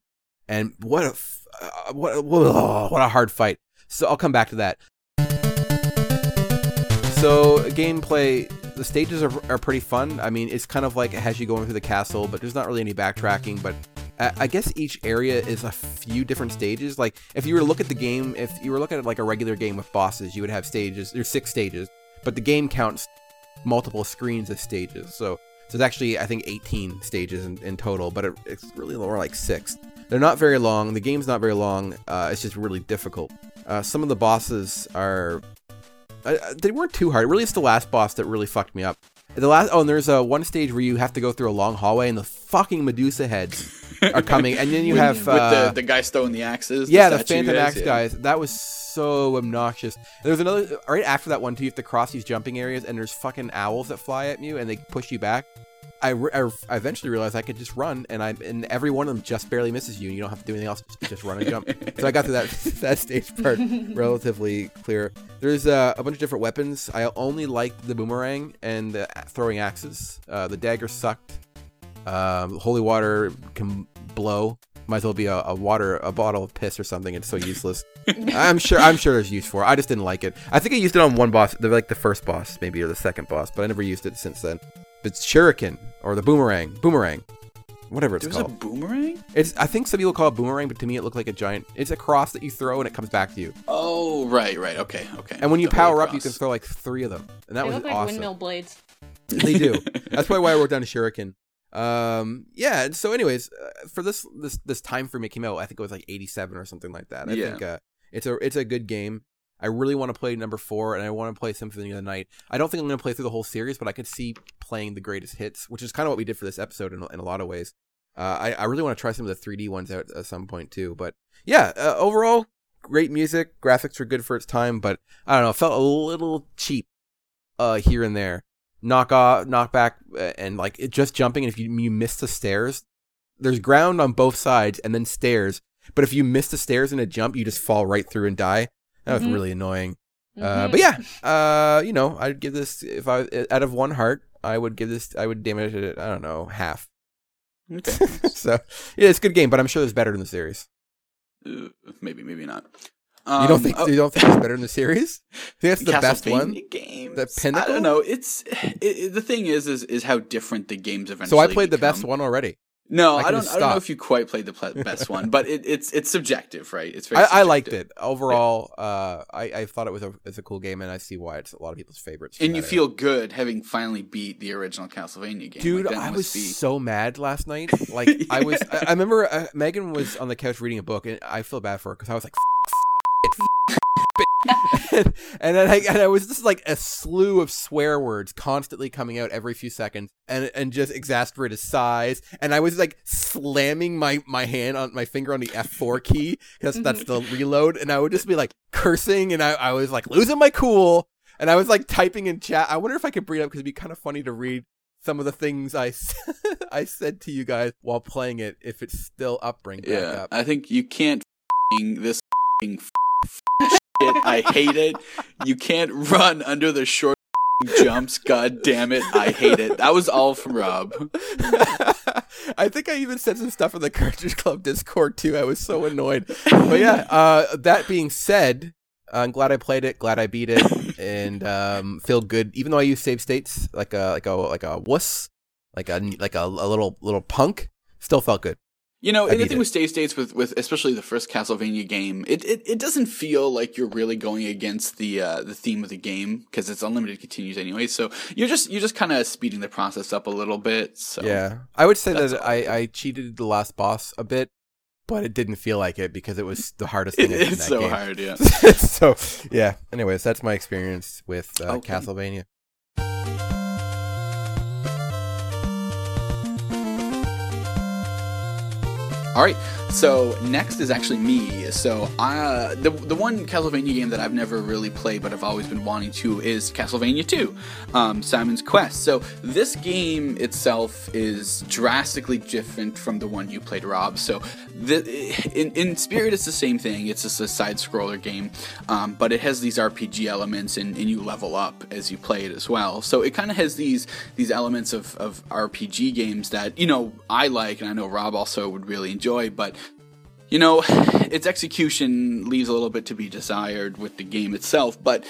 and what a f- uh, what what a hard fight. So I'll come back to that. So gameplay, the stages are, are pretty fun. I mean, it's kind of like it has you going through the castle, but there's not really any backtracking. But I, guess each area is a few different stages. Like if you were to look at the game, if you were looking at like a regular game with bosses, you would have stages. There's six stages, but the game counts multiple screens as stages. So so it's actually I think 18 stages in, in total, but it, it's really more like six. They're not very long. The game's not very long. Uh, it's just really difficult. Uh, some of the bosses are uh, they weren't too hard. Really, it's the last boss that really fucked me up. The last oh, and there's a one stage where you have to go through a long hallway, and the fucking Medusa heads are coming, and then you have with uh, the the guy throwing the axes. yeah, the statue Phantom Axe yeah. guys. That was so obnoxious. There's another right after that one too. You have to cross these jumping areas, and there's fucking owls that fly at you, and they push you back. I, re- I, I eventually realized I could just run, and I and every one of them just barely misses you. and You don't have to do anything else; just, just run and jump. so I got through that that stage part relatively clear. There's uh, a bunch of different weapons. I only liked the boomerang and the throwing axes. Uh, the dagger sucked. Um, holy water can blow. Might as well be a, a water, a bottle of piss or something. It's so useless. I'm sure. I'm sure there's use for. it. I just didn't like it. I think I used it on one boss, the, like the first boss, maybe or the second boss, but I never used it since then. But it's shuriken or the boomerang, boomerang, whatever it's There was a called. boomerang. It's. I think some people call it boomerang, but to me it looked like a giant. It's a cross that you throw and it comes back to you. Oh, right, right. Okay, okay. And when you The power up, you can throw like three of them, and that they was look like awesome. windmill blades. They do. That's probably why I wrote down shuriken. Um, yeah. and So, anyways, uh, for this this this time frame it came out, I think it was like 87 or something like that. I Yeah. think uh, it's a it's a good game. I really want to play number four, and I want to play Symphony of the Night. I don't think I'm going to play through the whole series, but I could see playing the greatest hits, which is kind of what we did for this episode in, a- in a lot of ways. Uh, I, I really want to try some of the 3D ones out at some point too. But yeah, uh, overall, great music. Graphics were good for its time, but I don't know, felt a little cheap uh, here and there. Knock off, knock back, and like it just jumping. And if you you miss the stairs, there's ground on both sides and then stairs. But if you miss the stairs in a jump, you just fall right through and die. That was Mhm. really annoying. Uh, Mhm. but yeah, uh, you know, I'd give this if I out of one heart, I would give this. I would damage it. I don't know, half. Okay. so yeah, it's a good game, but I'm sure there's better in the series. Uh, maybe, maybe not. you don't think Um, you don't think it's better in the series? I think that's the best one. Castlevania Games. The pinnacle? I don't know. It's it, it- the thing is, is is how different the games eventually. So I played the best one already. No, I I, don't. I don't know if you quite played the best one, but it, it's it's subjective, right? It's very. I, I liked it overall. Uh, I, I thought it was a it's a cool game, and I see why it's a lot of people's favorites. and you feel good having finally beat the original Castlevania game, Dude, Like, I was be- so mad last night. Like I was, I, I remember uh, Megan was on the couch reading a book, and I feel bad for her because I was like, "F- f- it, f- it." and then I, and I was just like a slew of swear words constantly coming out every few seconds, and and just exasperated sighs. And I was like slamming my my hand on my finger on the F four key because that's mm-hmm. the reload, and I would just be like cursing, and I, I was like losing my cool. And I was like typing in chat. I wonder if I could bring it up because it'd be kind of funny to read some of the things I, s- I said to you guys while playing it. If it's still up, bring back Yeah, up. I think you can't f***ing this shit. I hate it. You can't run under the short jumps. God damn it, I hate it. That was all from Rob. I think I even said some stuff in the Cartridge Club Discord too. I was so annoyed. But yeah, uh, that being said, I'm glad I played it. Glad I beat it, and um, feel good. Even though I use save states like a like a like a wuss, like a like a, a little little punk, still felt good. You know, and the thing it. with save states with with especially the first Castlevania game, it it, it doesn't feel like you're really going against the uh, the theme of the game because it's unlimited continues anyway. So you're just you're just kind of speeding the process up a little bit. So Yeah, I would say That's that. I, I cheated the last boss a bit, but it didn't feel like it because it was the hardest thing it, I in it's so game. hard. Yeah. so yeah. Anyways, that's my experience with uh, Okay. Castlevania. All right. So next is actually me. So uh, the the one Castlevania game that I've never really played, but I've always been wanting to, is Castlevania 2, um, Simon's Quest. So this game itself is drastically different from the one you played, Rob. So the, in in spirit, it's the same thing. It's just a side scroller game, um, but it has these RPG elements, and, and you level up as you play it as well. So it kind of has these these elements of, of RPG games that you know I like, and I know Rob also would really enjoy, but you know, its execution leaves a little bit to be desired with the game itself, but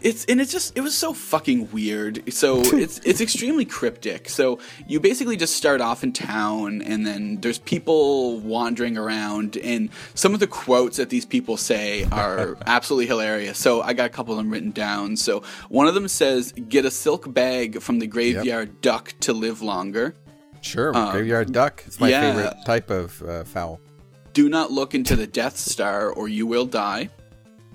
it's and it's just it was so fucking weird. So it's it's extremely cryptic. So you basically just start off in town and then there's people wandering around and some of the quotes that these people say are absolutely hilarious. So I got a couple of them written down. So one of them says, "Get a silk bag from the graveyard duck to live longer." Sure, Um, graveyard duck. It's my yeah. favorite type of uh, fowl. Do not look into the Death Star or you will die.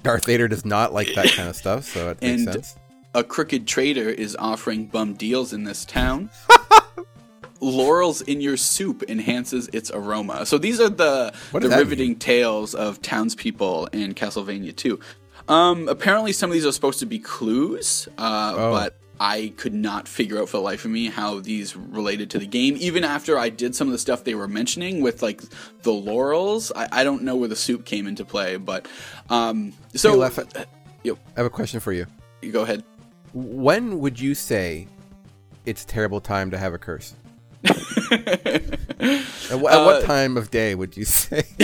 Darth Vader does not like that kind of stuff, so it makes And- sense. A crooked trader is offering bum deals in this town. Laurels in your soup enhances its aroma. So these are the the riveting tales of townspeople in Castlevania 2. Um, apparently, some of these are supposed to be clues, uh, Oh. but I could not figure out for the life of me how these related to the game. Even after I did some of the stuff they were mentioning with like the laurels, I, I don't know where the soup came into play. But um, so Hey, Lef, Yo. I have a question for you. you go ahead. When would you say it's a terrible time to have a curse? At, wh- at Uh, what time of day would you say?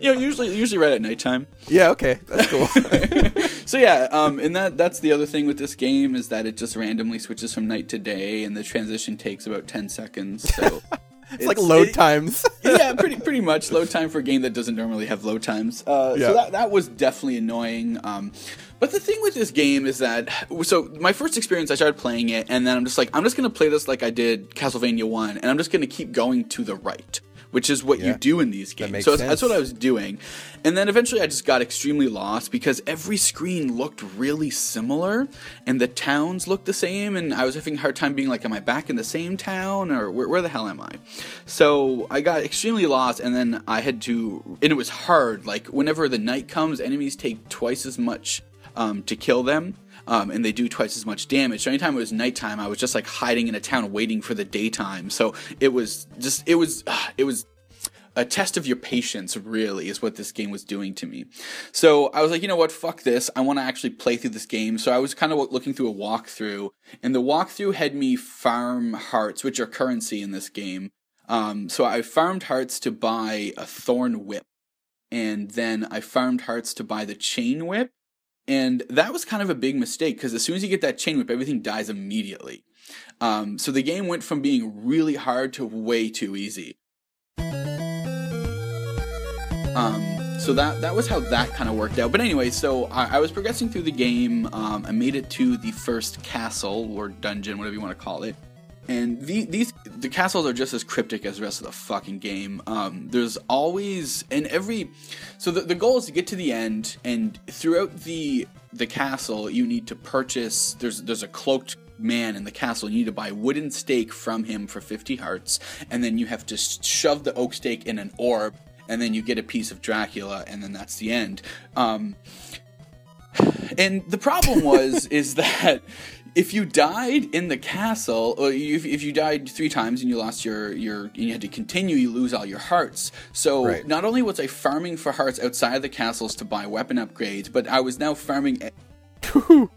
you know, usually usually right at nighttime. yeah, okay, that's cool. So yeah, um, and that that's the other thing with this game is that it just randomly switches from night to day, and the transition takes about ten seconds. So it's like load it- times. yeah, pretty pretty much load time for a game that doesn't normally have load times. Uh, Yeah. So that that was definitely annoying. Um, but the thing with this game is that so my first experience, I started playing it, and then I'm just like, I'm just gonna play this like I did Castlevania One, and I'm just gonna keep going to the right. Which is what you do in these games. makes so that's, that's what I was doing. And then eventually I just got extremely lost because every screen looked really similar and the towns looked the same. And I was having a hard time being like, am I back in the same town or where, where the hell am I? So I got extremely lost and then I had to, and it was hard. Like whenever the night comes, enemies take twice as much um, to kill them. Um, and they do twice as much damage. So anytime it was nighttime, I was just like hiding in a town waiting for the daytime. So it was just, it was, it was a test of your patience really is what this game was doing to me so i was like you know what fuck this i want to actually play through this game so i was kind of looking through a walkthrough and the walkthrough had me farm hearts which are currency in this game um, so i farmed hearts to buy a thorn whip and then I farmed hearts to buy the chain whip. And that was kind of a big mistake because as soon as you get that chain whip, everything dies immediately. Um, so the game went from being really hard to way too easy. Um, so that that was how that kind of worked out. But anyway, so I, I was progressing through the game. Um, I made it to the first castle or dungeon, whatever you want to call it. And the, these the castles are just as cryptic as the rest of the fucking game. Um, there's always and every so the, the goal is to get to the end, and throughout the the castle, you need to purchase. There's there's a cloaked man in the castle. You need to buy a wooden stake from him for 50 hearts, and then you have to shove the oak stake in an orb, and then you get a piece of Dracula, and then that's the end. Um, and the problem was is that if you died in the castle, or if, if you died three times and you lost your your and you had to continue, you lose all your hearts. So Right. not only was I farming for hearts outside of the castles to buy weapon upgrades, but I was now farming.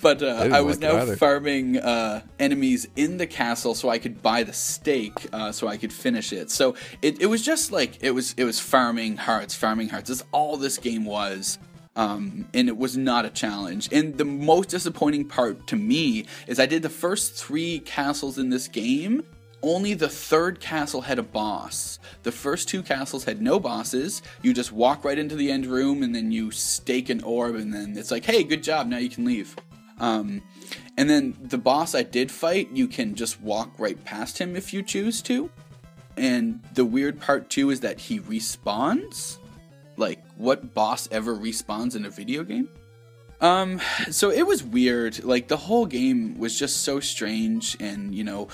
but uh, didn't I was like now farming uh, enemies in the castle so I could buy the stake, uh, so I could finish it. So it, it was just like it was it was farming hearts, farming hearts. That's all this game was. Um, and it was not a challenge. And the most disappointing part to me is I did the first three castles in this game. Only the third castle had a boss. The first two castles had no bosses. You just walk right into the end room and then you stake an orb, and then it's like, hey, good job, now you can leave. Um, and then the boss I did fight, you can just walk right past him if you choose to. And the weird part too is that he respawns. Like, what boss ever respawns in a video game? Um, so it was weird. Like, the whole game was just so strange, and you know,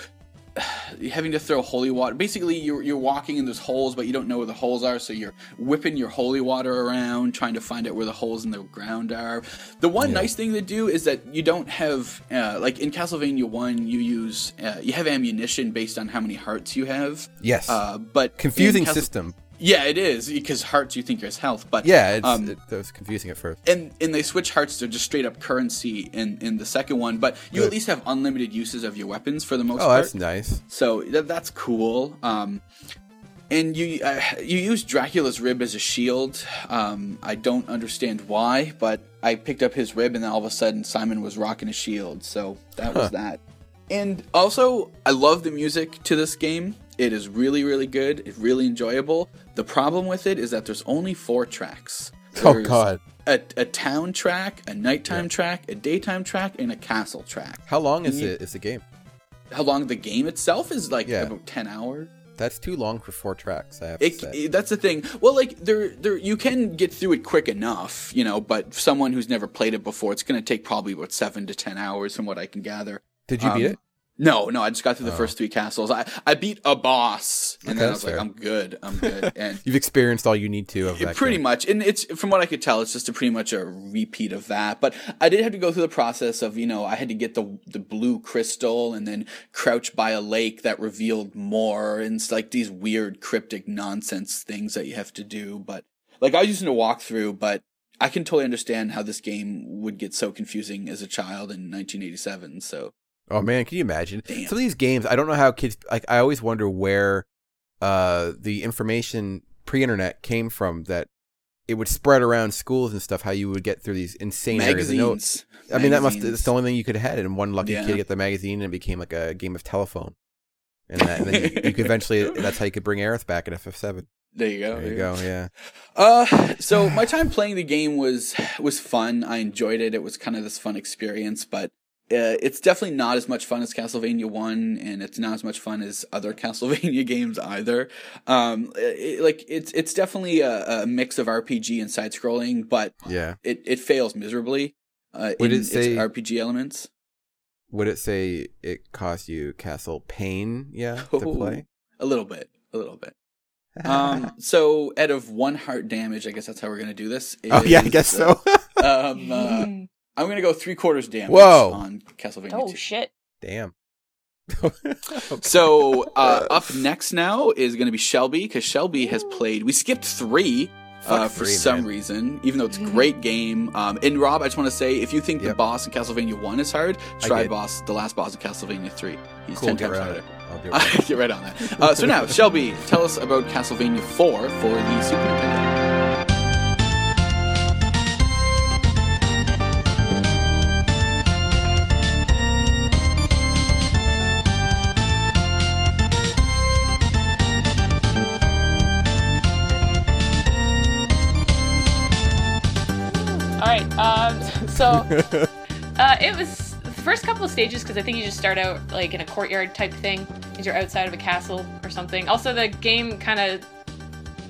having to throw holy water. Basically, you're you're walking in those holes, but you don't know where the holes are, so you're whipping your holy water around, trying to find out where the holes in the ground are. The one nice thing they do is that you don't have uh, like in Castlevania One, you use uh, you have ammunition based on how many hearts you have. Yes. Uh, but Confusing Castle- system. Yeah, it is because hearts you think is health, but Yeah, it's, um, it, that was confusing at first. and and they switch hearts to just straight up currency in in the second one. But you Good. at least have unlimited uses of your weapons for the most part. Oh, part. that's nice. So that, that's cool. Um, and you uh, you use Dracula's rib as a shield. Um, I don't understand why, but I picked up his rib, and then all of a sudden Simon was rocking a shield. So that was that. And also, I love the music to this game. It is really, really good. It's really enjoyable. The problem with it is that there's only four tracks. Oh, God. A, a town track, a nighttime track, a daytime track, and a castle track. How long is you- it? Is the game? How long the game itself is like Yeah. about ten hours. That's too long for four tracks. I have to say. it- that's the thing. Well, like there, there, you can get through it quick enough, you know. But someone who's never played it before, it's going to take probably about seven to ten hours, from what I can gather. Did you beat um, it? No, no, I just got through the Oh. first three castles. I, I beat a boss, and Okay, then I was like. I'm good, I'm good, and You've experienced all you need to of that. pretty game. much, and it's from what I could tell, it's just a pretty much a repeat of that. But I did have to go through the process of, you know, I had to get the the blue crystal and then crouch by a lake that revealed more, and it's like these weird cryptic nonsense things that you have to do. But like I was using a walkthrough, but I can totally understand how this game would get so confusing as a child in 1987. So Oh man, can you imagine? Damn. Some of these games, I don't know how kids like. I always wonder where uh, the information pre-internet came from that it would spread around schools and stuff. How you would get through these insane areas. magazines. I mean, that must Magazines. it's the only thing you could have had, and one lucky Yeah. kid get the magazine, and it became like a game of telephone. And, that, and then you, you could eventually. That's how you could bring Aerith back in FF7. There you go. There you go. Yeah. Uh, so my time playing the game was was fun. I enjoyed it. It was kind of this fun experience, but uh, it's definitely not as much fun as Castlevania One, and it's not as much fun as other Castlevania games either. Um, it, like it's it's definitely a, a mix of RPG and side scrolling, but Yeah. it it fails miserably. Uh, Would in it say- its RPG elements? Would it say it cost you Castle Pain? Yeah, to Oh. play. A little bit, a little bit. Um, so out of one heart damage, I guess that's how we're gonna do this. oh yeah, I guess so. um, uh, I'm gonna go three quarters damage Whoa. on Castlevania oh 2. shit! Damn. So uh, up next now is gonna be Shelby because Shelby has played. We skipped three. Uh, Fuck for three, some man. reason, even though it's a great game. Um, and Rob, I just want to say, if you think the boss in Castlevania One is hard, try boss the last boss in Castlevania Three. He's Cool, ten times right harder. I'll do it. Get right on that. Uh, so now, Shelby, tell us about Castlevania 4 for the Super Nintendo. So uh, it was the first couple of stages because I think you just start out like in a courtyard type thing because you're outside of a castle or something. Also, the game kind of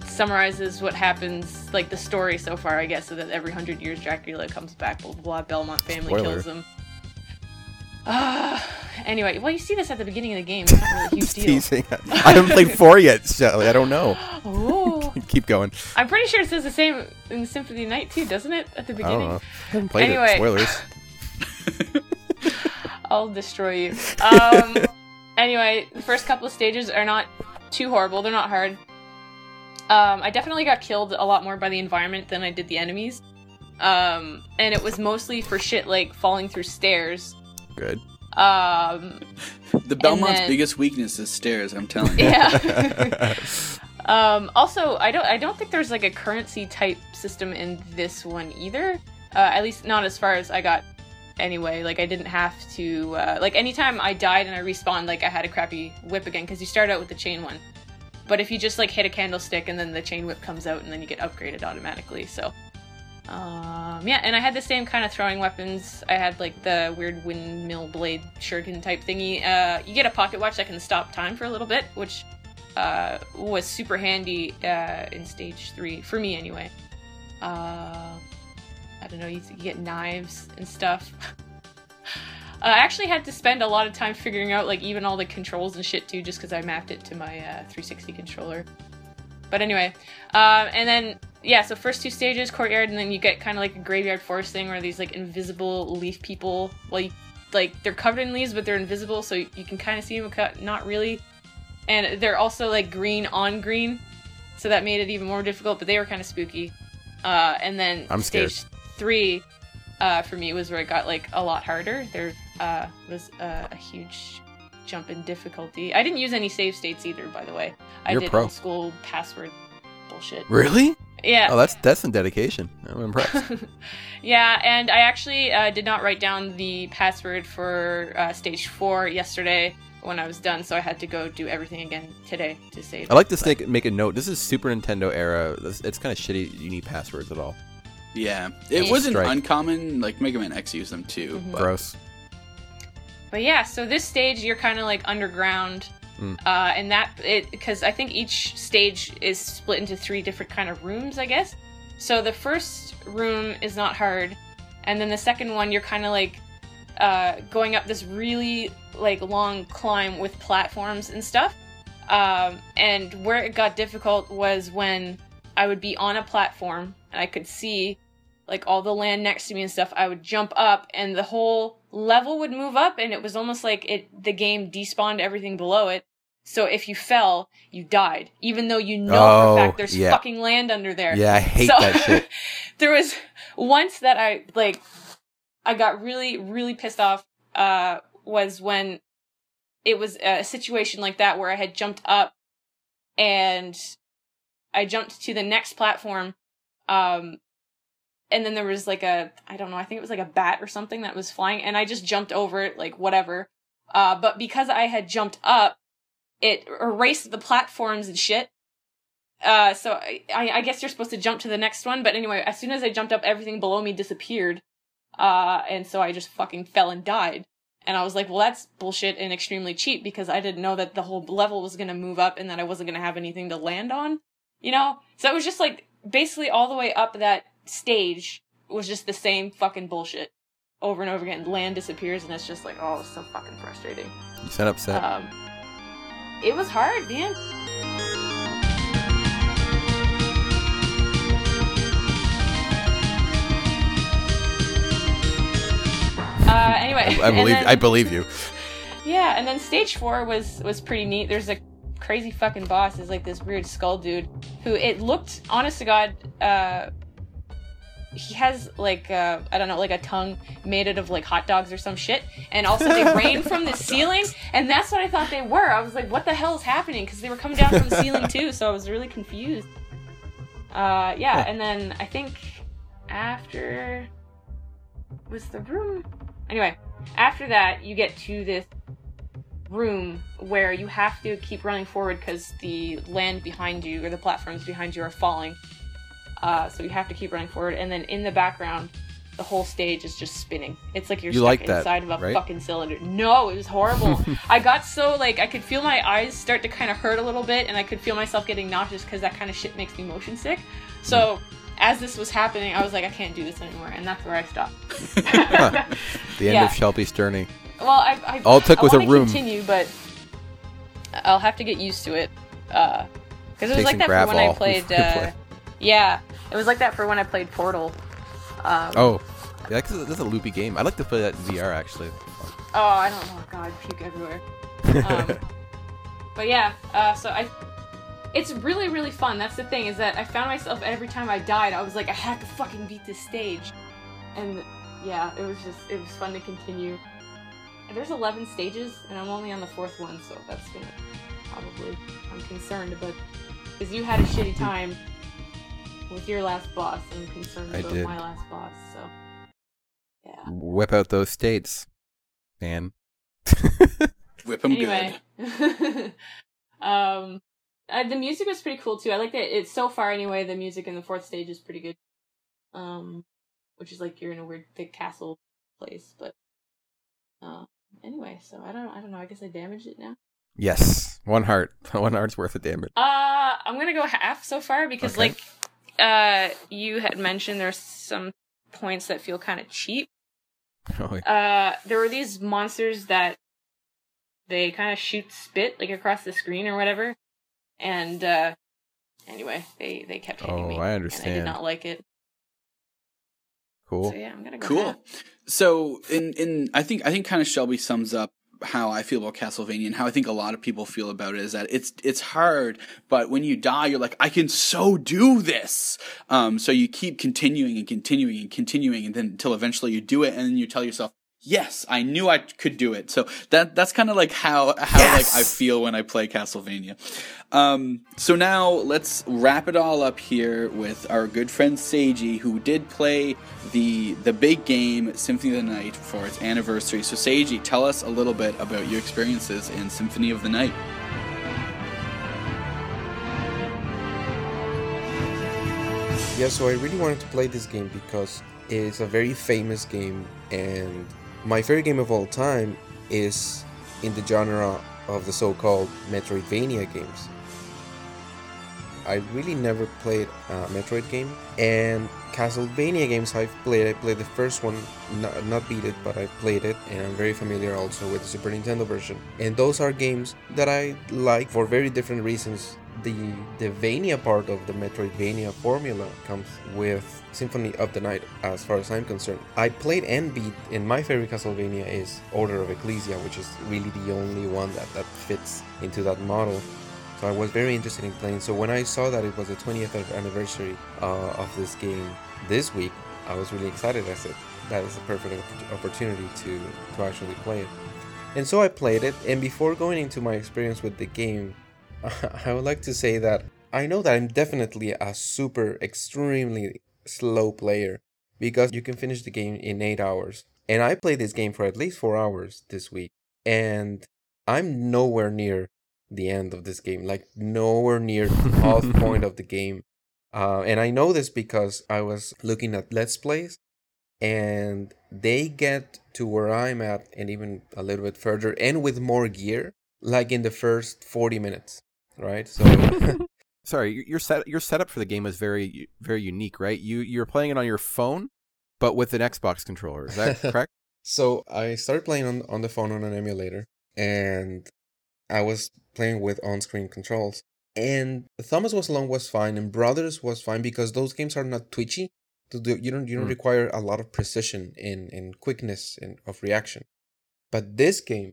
summarizes what happens, like the story so far, I guess, so that every hundred years Dracula comes back, blah blah. blah Belmont family Spoiler. kills him. Ah. anyway, well, you see this at the beginning of the game. It's not really a huge deal. teasing. I haven't played four yet, Shelly. I don't know. Oh, Keep going. I'm pretty sure it says the same in Symphony of the Night too, doesn't it? At the I beginning. know. I haven't played Anyway. it. Spoilers. I'll destroy you. Um, anyway, the first couple of stages are not too horrible. They're not hard. Um, I definitely got killed a lot more by the environment than I did the enemies. Um, and it was mostly for shit like falling through stairs. Good. Um, The Belmont's then- biggest weakness is stairs, I'm telling you. yeah. um, also, I don't I don't think there's like a currency type system in this one either. Uh, at least not as far as I got. Anyway, like I didn't have to uh, like anytime I died and I respawned, like I had a crappy whip again because you start out with the chain one. But if you just like hit a candlestick and then the chain whip comes out and then you get upgraded automatically. So um, yeah, and I had the same kind of throwing weapons. I had like the weird windmill blade shuriken type thingy. Uh, you get a pocket watch that can stop time for a little bit, which uh, was super handy uh, in stage three for me anyway. Uh, I don't know. You, you get knives and stuff. I actually had to spend a lot of time figuring out like even all the controls and shit too, just because I mapped it to my uh, 360 controller. But anyway, um, and then yeah, so first two stages, courtyard, and then you get kind of like a graveyard forest thing where these like invisible leaf people, like like they're covered in leaves, but they're invisible, so you, you can kind of see them, cut, not really. And they're also like green on green, so that made it even more difficult. But they were kind of spooky. Uh, and then I'm scared. stage three uh, for me was where it got like a lot harder. There uh, was uh, a huge jump in difficulty. I didn't use any save states either, by the way. I You're did pro. school password bullshit. Really? Yeah. Oh, that's that's some dedication. I'm impressed. yeah, and I actually uh, did not write down the password for uh, stage four yesterday when I was done, so I had to go do everything again today to save. I like to But- make, make a note. This is Super Nintendo era. This- It's kind of shitty. You need passwords at all. Yeah. It Yeah. wasn't Strike. uncommon, like Mega Man X used them too. Mhm. But Gross. But yeah, so this stage you're kind of like underground, Mm. uh, and that it because I think each stage is split into three different kind of rooms, I guess. So the first room is not hard, and then the second one you're kind of like uh, going up this really like long climb with platforms and stuff. Um, and where it got difficult was when I would be on a platform and I could see like all the land next to me and stuff. I would jump up and the whole level would move up and it was almost like it the game despawned everything below it. So if you fell, you died, even though you know for Oh, a fact there's yeah. fucking land under there. Yeah, I hate So- that shit. there was once that I like I got really really pissed off uh was when it was a situation like that where I had jumped up and I jumped to the next platform um and then there was like a I don't know I think it was like a bat or something that was flying and I just jumped over it like whatever uh but because I had jumped up it erased the platforms and shit uh, so I, I guess you're supposed to jump to the next one, but anyway, as soon as I jumped up, everything below me disappeared, uh, and so I just fucking fell and died. And I was like, well, that's bullshit and extremely cheap because I didn't know that the whole level was gonna move up and that I wasn't gonna have anything to land on, you know. So it was just like basically all the way up that stage was just the same fucking bullshit over and over again. Land disappears and it's just like, oh, it's so fucking frustrating. You sound upset. Um, it was hard, man. Uh, anyway, I and believe. then- I believe you. yeah, and then stage four was was pretty neat. There's a crazy fucking boss. Is like this weird skull dude who it looked, honest to god, uh, he has like uh, I don't know, like a tongue made out of like hot dogs or some shit, and also they rain from the ceiling, and that's what I thought they were. I was like, what the hell is happening? Because they were coming down from the ceiling too, so I was really confused. Uh, yeah, and then I think after was the room. Anyway, after that, you get to this room where you have to keep running forward because the land behind you or the platforms behind you are falling. Uh, so you have to keep running forward, and then in the background, the whole stage is just spinning. It's like you're You stuck like that, inside of a right? fucking cylinder. No, it was horrible. I got so like I could feel my eyes start to kind of hurt a little bit, and I could feel myself getting nauseous because that kind of shit makes me motion sick. So. As this was happening, I was like, I can't do this anymore, and that's where I stopped. Huh. The end Yeah. of Shelby's journey. Well, I, I All it took I was a room. Continue, but I'll have to get used to it. Because it was Take like that for when I played. Uh, play. yeah, it was like that for when I played Portal. Um, Oh, yeah, that's a, that's a loopy game. I'd like to play that in VR actually. Oh, I don't know. God, puke everywhere. Um, but yeah, uh, so I. It's really, really fun. That's the thing is that I found myself every time I died, I was like, I had to fucking beat this stage, and yeah, it was just it was fun to continue. And There's 11 stages, and I'm only on the fourth one, so that's gonna probably I'm concerned but because you had a shitty time with your last boss. I'm concerned I about did. my last boss. So yeah. Whip out those states, man. Whip them anyway, good. um, uh, the music was pretty cool too. I like that. It's so far anyway. The music in the fourth stage is pretty good. Um, which is like you're in a weird thick castle place, but uh, anyway. So I don't. I don't know. I guess I damaged it now. yes, one heart. One heart's worth of damage. Uh, I'm gonna go half so far because Okay. like, uh, you had mentioned there's some points that feel kind of cheap. Oh, yeah. uh there were these monsters that they kind of shoot spit like across the screen or whatever and uh anyway they they kept hitting Oh, me I and i did not like it cool. so yeah i'm gonna go Cool. half. So in in I think I think kind of Shelby sums up how I feel about Castlevania and how I think a lot of people feel about it is that it's it's hard, but when you die, you're like, I can so do this. Um, so you keep continuing and continuing and continuing, and then until eventually you do it, and then you tell yourself, Yes, I knew I could do it. So that that's kind of like how how Yes! like I feel when I play Castlevania. Um, so now let's wrap it all up here with our good friend Seiji, who did play the the big game Symphony of the Night for its anniversary. So Seiji, tell us a little bit about your experiences in Symphony of the Night. Yeah, so I really wanted to play this game because it's a very famous game, and my favorite game of all time is in the genre of the so called Metroidvania games. I really never played a Metroid game, and Castlevania games I've played. I played the first one, not, not beat it, but I played it, and I'm very familiar also with the Super Nintendo version. And those are games that I like for very different reasons. The the Vania part of the Metroidvania formula comes with Symphony of the Night, as far as I'm concerned. I played and beat, and my favorite Castlevania is Order of Ecclesia, which is really the only one that, that fits into that model. So I was very interested in playing. So when I saw that it was the 20th anniversary uh, of this game this week, I was really excited. I said that is a perfect opportunity to to actually play it. And so I played it. And before going into my experience with the game, I would like to say that I know that I'm definitely a super extremely slow player because you can finish the game in eight hours. And I played this game for at least four hours this week, and I'm nowhere near the end of this game, like nowhere near the off point of the game. Uh, and I know this because I was looking at Let's Plays, and they get to where I'm at, and even a little bit further, and with more gear, like in the first 40 minutes, right? So. Sorry, your- your set your setup for the game is very very unique, right? You you're playing it on your phone, but with an Xbox controller. Is that correct? So I started playing on, on the phone on an emulator, and I was playing with on-screen controls. And Thomas Was Alone was fine, and Brothers was fine because those games are not twitchy. To do, you don't you don't Mm. require a lot of precision in in quickness in, of reaction. But this game, y-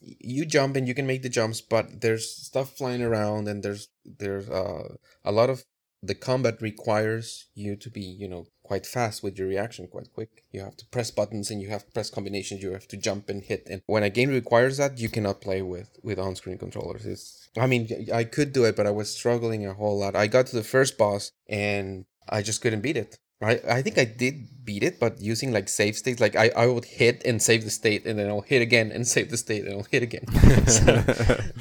you jump and you can make the jumps, but there's stuff flying around, and there's there's uh, a lot of the combat requires you to be you know quite fast with your reaction, quite quick. You have to press buttons and you have to press combinations. You have to jump and hit. And when a game requires that, you cannot play with with on screen controllers. It's I mean I could do it, but I was struggling a whole lot. I got to the first boss and I just couldn't beat it. I, I think I did beat it, but using like save states, like I, I would hit and save the state, and then I'll hit again and save the state, and I'll hit again. so,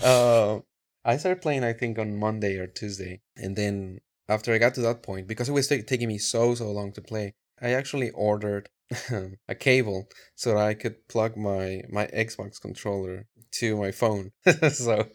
uh, I started playing, I think, on Monday or Tuesday, and then after I got to that point, because it was t- taking me so so long to play, I actually ordered a cable so that I could plug my my Xbox controller to my phone. so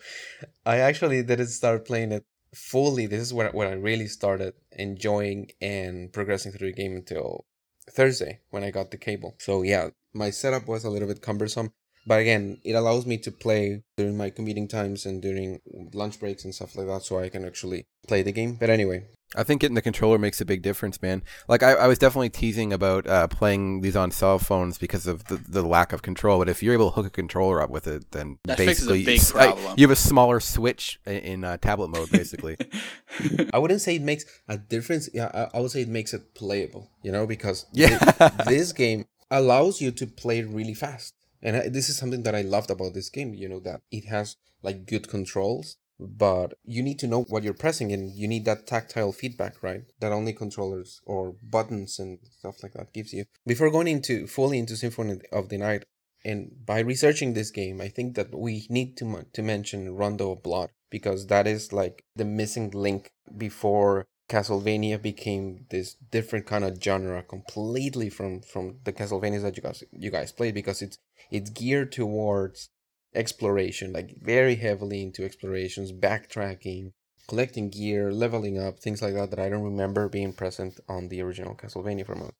I actually didn't start playing it fully this is where, where i really started enjoying and progressing through the game until thursday when i got the cable. So yeah my setup was a little bit cumbersome but again it allows me to play during my commuting times and during lunch breaks and stuff like that so i can actually play the game. But anyway I think getting the controller makes a big difference, man. Like I, I was definitely teasing about uh, playing these on cell phones because of the, the lack of control. But if you're able to hook a controller up with it, then That fixes a basically big s- I- problem. you have a smaller switch in, in uh, tablet mode, basically. i wouldn't say it makes a difference yeah i, I would say it makes it playable you know because Yeah. thi- this game allows you to play really fast and I, this is something that i loved about this game you know that it has like good controls but you need to know what you're pressing and you need that tactile feedback right? That only controllers or buttons and stuff like that gives you. Before going into fully into symphony of the night and by researching this game i think that we need to to mention rondo of blood because that is like the missing link before castlevania became this different kind of genre completely from from the castlevanias that you guys you guys played because it's it's geared towards exploration, like very heavily into explorations, backtracking, collecting gear, leveling up, things like that that I don't remember being present on the original Castlevania for most.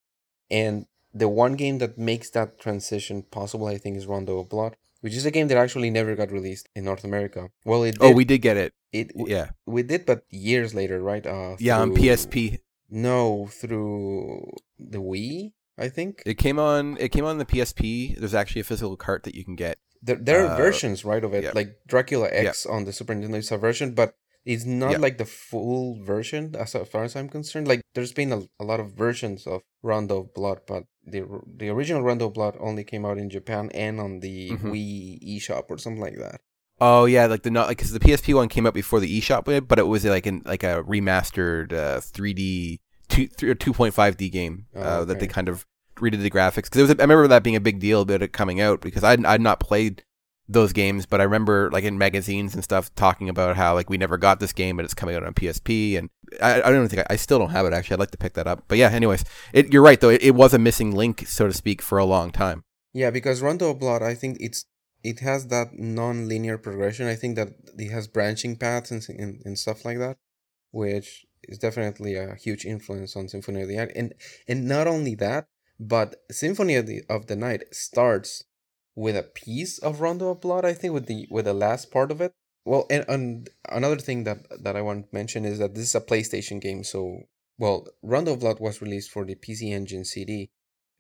And the one game that makes that transition possible, I think, is Rondo of Blood, which is a game that actually never got released in North America. Well, it did. oh, we did get it. it Yeah, we did, but years later, right? Uh, yeah, on PSP. No, through the Wii, I think. It came on. It came on the PSP. There's actually a physical cart that you can get. There, there are Uh, versions, right, of it. yeah. Like Dracula X on the Super Nintendo is a version, but it's not Yeah. like the full version as far as I'm concerned. Like there's been a, a lot of versions of Rondo of Blood, but the the original Rondo of Blood only came out in Japan and on the Mhm. Wii eShop or something like that. Oh yeah, like the not like because the PSP one came out before the eShop did, but it was like in like a remastered uh, 3D two three or 2.5D game uh, Oh, that they kind of redid the graphics because it was. I remember that being a big deal about it coming out because I'd I'd not played those games, but I remember like in magazines and stuff talking about how like we never got this game, but it's coming out on PSP, and I, I don't think I, I still don't have it actually. I'd like to pick that up, but yeah. Anyways, it, you're right though. It, it was a missing link, so to speak, for a long time. Yeah, because Rondo of Blood, I think it's it has that non-linear progression. I think that it has branching paths and and, and stuff like that, which is definitely a huge influence on Symphony of the Night. And and not only that, but Symphony of the of the Night starts with a piece of Rondo of Blood. I think with the with the last part of it. Well, and, and another thing that that I want to mention is that this is a PlayStation game. So, well, Rondo of Blood was released for the PC Engine CD,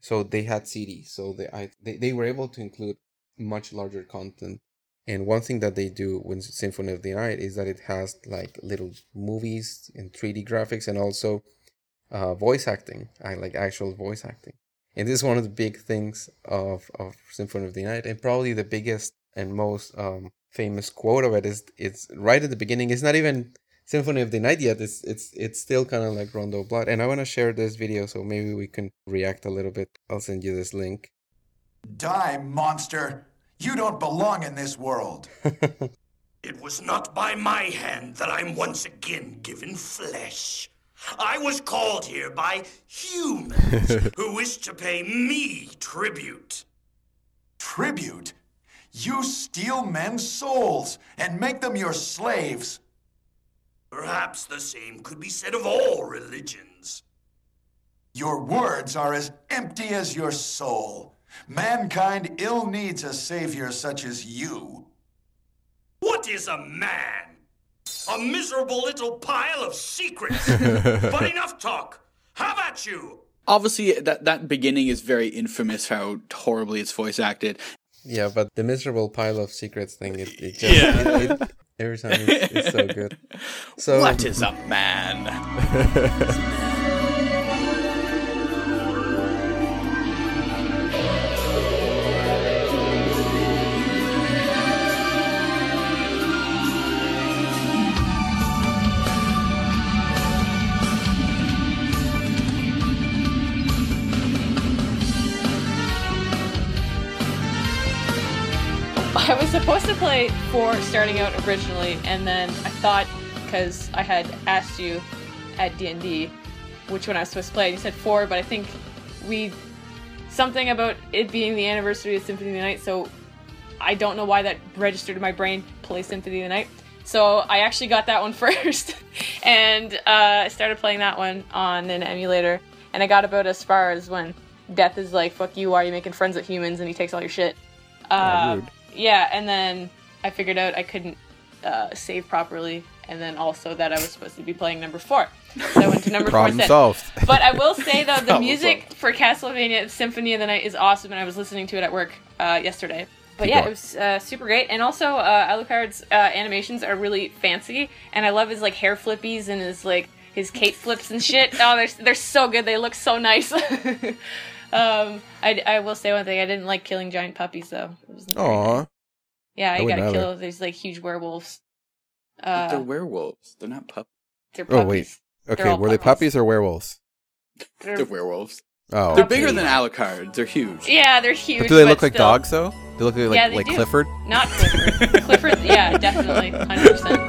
so they had CD, So they I they, they were able to include much larger content. And one thing that they do with Symphony of the Night is that it has like little movies in 3D graphics and also uh, voice acting, I like actual voice acting. And this is one of the big things of, of Symphony of the Night, and probably the biggest and most um, famous quote of it is it's right at the beginning. It's not even Symphony of the Night yet. It's it's it's still kind of like Rondo Blood. And I want to share this video so maybe we can react a little bit. I'll send you this link. Die, monster! You don't belong in this world. It was not by my hand that I'm once again given flesh. I was called here by humans who wish to pay me tribute. Tribute? You steal men's souls and make them your slaves. Perhaps the same could be said of all religions. Your words are as empty as your soul. Mankind ill needs a savior such as you. What is a man? A miserable little pile of secrets. but enough talk. Have at you. Obviously, that that beginning is very infamous. How horribly it's voice acted. Yeah, but the miserable pile of secrets thing, it, it just it, it, every time it's, it's so good. So What is a man? I was supposed to play four starting out originally, and then I thought because I had asked you at D and D which one I was supposed to play, and you said four, but I think we something about it being the anniversary of Symphony of the Night, so I don't know why that registered in my brain. Play Symphony of the Night. So I actually got that one first, and uh, I started playing that one on an emulator, and I got about as far as when Death is like, "Fuck you, why are you making friends with humans?" and he takes all your shit. Uh, rude. Yeah, and then I figured out I couldn't uh, save properly, and then also that I was supposed to be playing number four. So I went to number four Problem instead. solved. But I will say though, the music for Castlevania Symphony of the Night is awesome, and I was listening to it at work uh, yesterday. But Keep yeah, going. it was uh, super great, and also uh, Alucard's uh, animations are really fancy, and I love his like hair flippies and his like his cape flips and shit. Oh, they're they're so good. They look so nice. Um, I, I will say one thing. I didn't like killing giant puppies though. It wasn't Aw. nice. Yeah, I you gotta either. kill these like huge werewolves. they're Uh, werewolves. They're not puppies. they're Oh, wait. Okay, all were they puppies. puppies or werewolves? They're- They're werewolves. Oh, They're okay. bigger than Alucard. They're huge. yeah, they're huge. But do they look like still. dogs though? They look like Yeah, like, they like do. Clifford. Not Clifford. Clifford, yeah, definitely, hundred percent.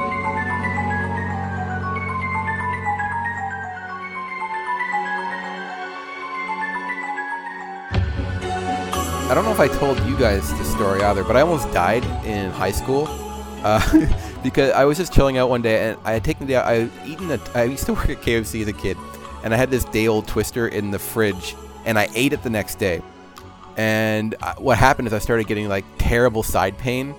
I don't know if I told you guys this story either, but I almost died in high school uh, because I was just chilling out one day and I had taken the I eaten a I used to work at KFC as a kid and I had this day old twister in the fridge and I ate it the next day. And what happened is I started getting like terrible side pain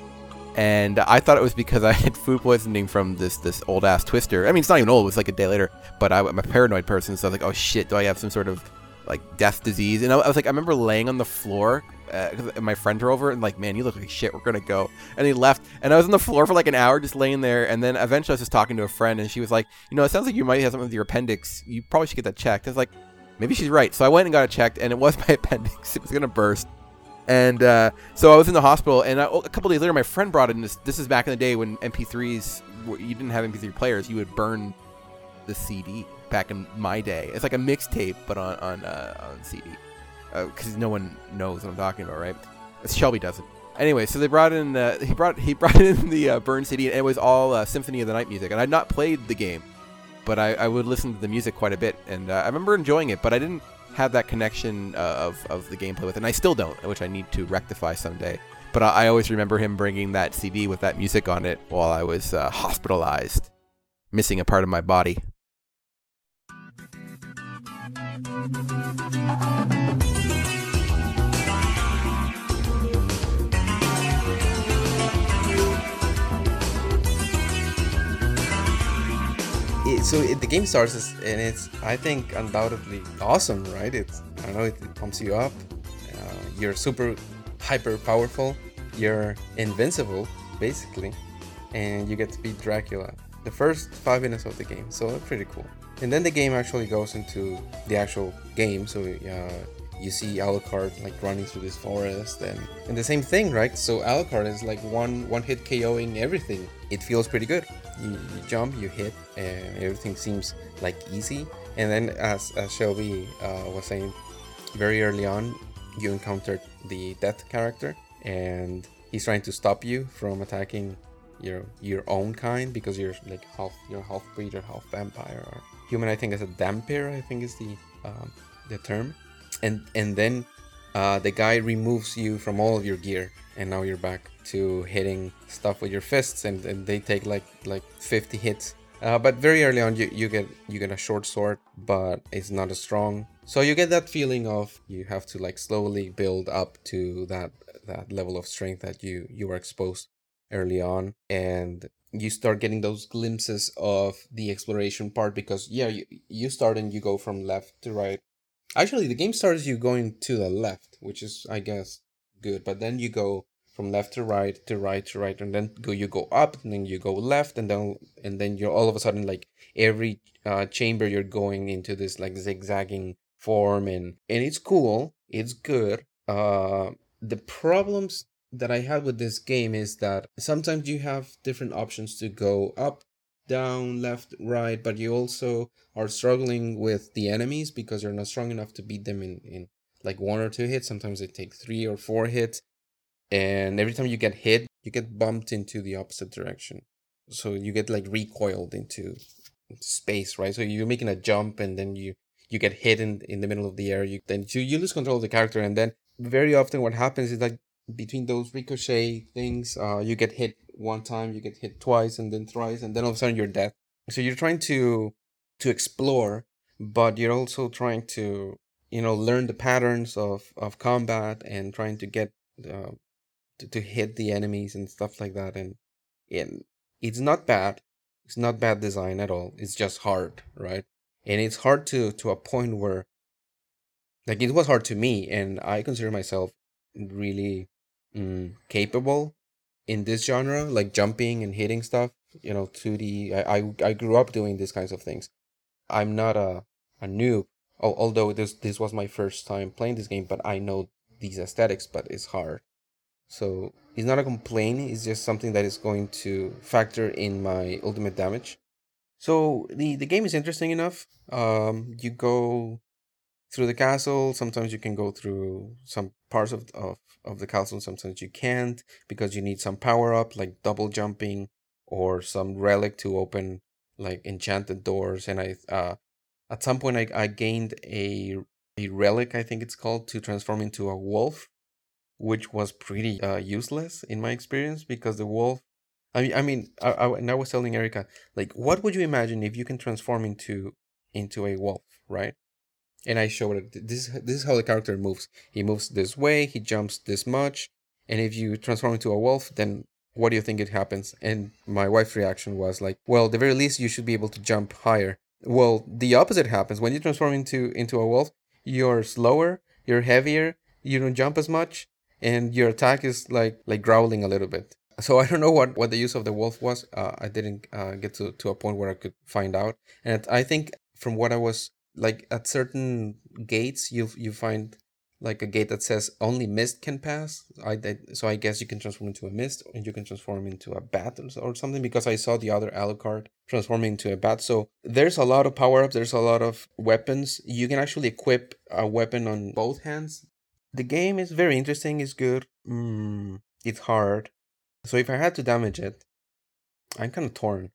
and I thought it was because I had food poisoning from this this old ass twister. I mean, it's not even old; it was like a day later. But I, I'm a paranoid person, so I was like, "Oh shit, do I have some sort of like death disease?" And I, I was like, I remember laying on the floor. Uh, my friend drove over and like, man, you look like shit. We're gonna go. And he left, and I was on the floor for like an hour, just laying there. And then eventually, I was just talking to a friend, and she was like, "You know, it sounds like you might have something with your appendix. You probably should get that checked." I was like, maybe she's right. So I went and got it checked, and it was my appendix. It was gonna burst. And uh, so I was in the hospital, and I, a couple days later, my friend brought in this. This is back in the day when MP3s, you didn't have MP3 players. You would burn the CD back in my day. It's like a mixtape, but on on uh, on CD, because no one knows what I'm talking about, right? Shelby doesn't. Anyway, so they brought in uh, he brought he brought in the uh, burn CD, and it was all uh, Symphony of the Night music. And I'd not played the game, but I, I would listen to the music quite a bit, and uh, I remember enjoying it. But I didn't have that connection uh, of of the gameplay with it, and I still don't, which I need to rectify someday. But I, I always remember him bringing that CD with that music on it while I was uh, hospitalized, missing a part of my body. So it, the game starts as- and it's I think undoubtedly awesome, right? It's I don't know it, it pumps you up. Uh, you're super hyper powerful. You're invincible basically, and you get to beat Dracula. The first five minutes of the game, so pretty cool. And then the game actually goes into the actual game. So uh, you see Alucard like running through this forest, and and the same thing, right? So Alucard is like one one hit KOing everything. It feels pretty good. You, you jump, you hit, and everything seems like easy. And then, as, as Shelby uh, was saying, very early on, you encountered the death character, and he's trying to stop you from attacking your your own kind because you're like half you're half breed or half vampire or human. I think is a dhampir. I think is the um, the term, and and then uh, the guy removes you from all of your gear, and now you're back to hitting stuff with your fists, and, and they take like like 50 hits. Uh, but very early on, you, you get you get a short sword, but it's not as strong. So you get that feeling of you have to like slowly build up to that that level of strength that you you were exposed early on, and you start getting those glimpses of the exploration part because yeah, you, you start and you go from left to right. Actually, the game starts you going to the left, which is I guess good, but then you go from left to right to right to right and then go you go up and then you go left and then and then you're all of a sudden like every uh, chamber you're going into this like zigzagging form and and it's cool it's good uh the problems that i had with this game is that sometimes you have different options to go up down left right but you also are struggling with the enemies because you're not strong enough to beat them in in like one or two hits. Sometimes they take three or four hits and every time you get hit you get bumped into the opposite direction. So you get like recoiled into space, right? So you're making a jump and then you you get hit in, in the middle of the air. You then you, you lose control of the character and then very often what happens is like between those ricochet things, uh, you get hit one time, you get hit twice and then thrice, and then all of a sudden you're dead. So you're trying to to explore, but you're also trying to you know learn the patterns of of combat and trying to get uh, to, to hit the enemies and stuff like that. And and it's not bad. It's not bad design at all. It's just hard, right? And it's hard to to a point where like it was hard to me, and I consider myself really mm, capable in this genre, like jumping and hitting stuff. You know, 2D. I, I I grew up doing these kinds of things. I'm not a a noob. al- Although this this was my first time playing this game, but I know these aesthetics, but it's hard. So it's not a complaint. It's just something that is going to factor in my ultimate damage. So the the game is interesting enough. Um, you go through the castle. Sometimes you can go through some parts of of, of the castle. Sometimes you can't because you need some power up like double jumping or some relic to open like enchanted doors. And I uh at some point I, I gained a a relic I think it's called to transform into a wolf, which was pretty uh, useless in my experience because the wolf. I mean, I mean, I, I, and I was telling Erica, like, what would you imagine if you can transform into into a wolf, right? And I showed it. This this is how the character moves. He moves this way. He jumps this much. And if you transform into a wolf, then what do you think it happens? And my wife's reaction was like, well, the very least you should be able to jump higher. Well, the opposite happens when you transform into into a wolf. You're slower. You're heavier. You don't jump as much, and your attack is like like growling a little bit. So I don't know what, what the use of the wolf was. Uh, I didn't uh, get to, to a point where I could find out. And I think from what I was like at certain gates, you you find like a gate that says only mist can pass. I, so I guess you can transform into a mist, and you can transform into a bat or, or something. Because I saw the other Alucard transforming into a bat. So there's a lot of power ups. There's a lot of weapons. You can actually equip a weapon on both hands. The game is very interesting. It's good. Mm, it's hard. So if I had to damage it, I'm kind of torn.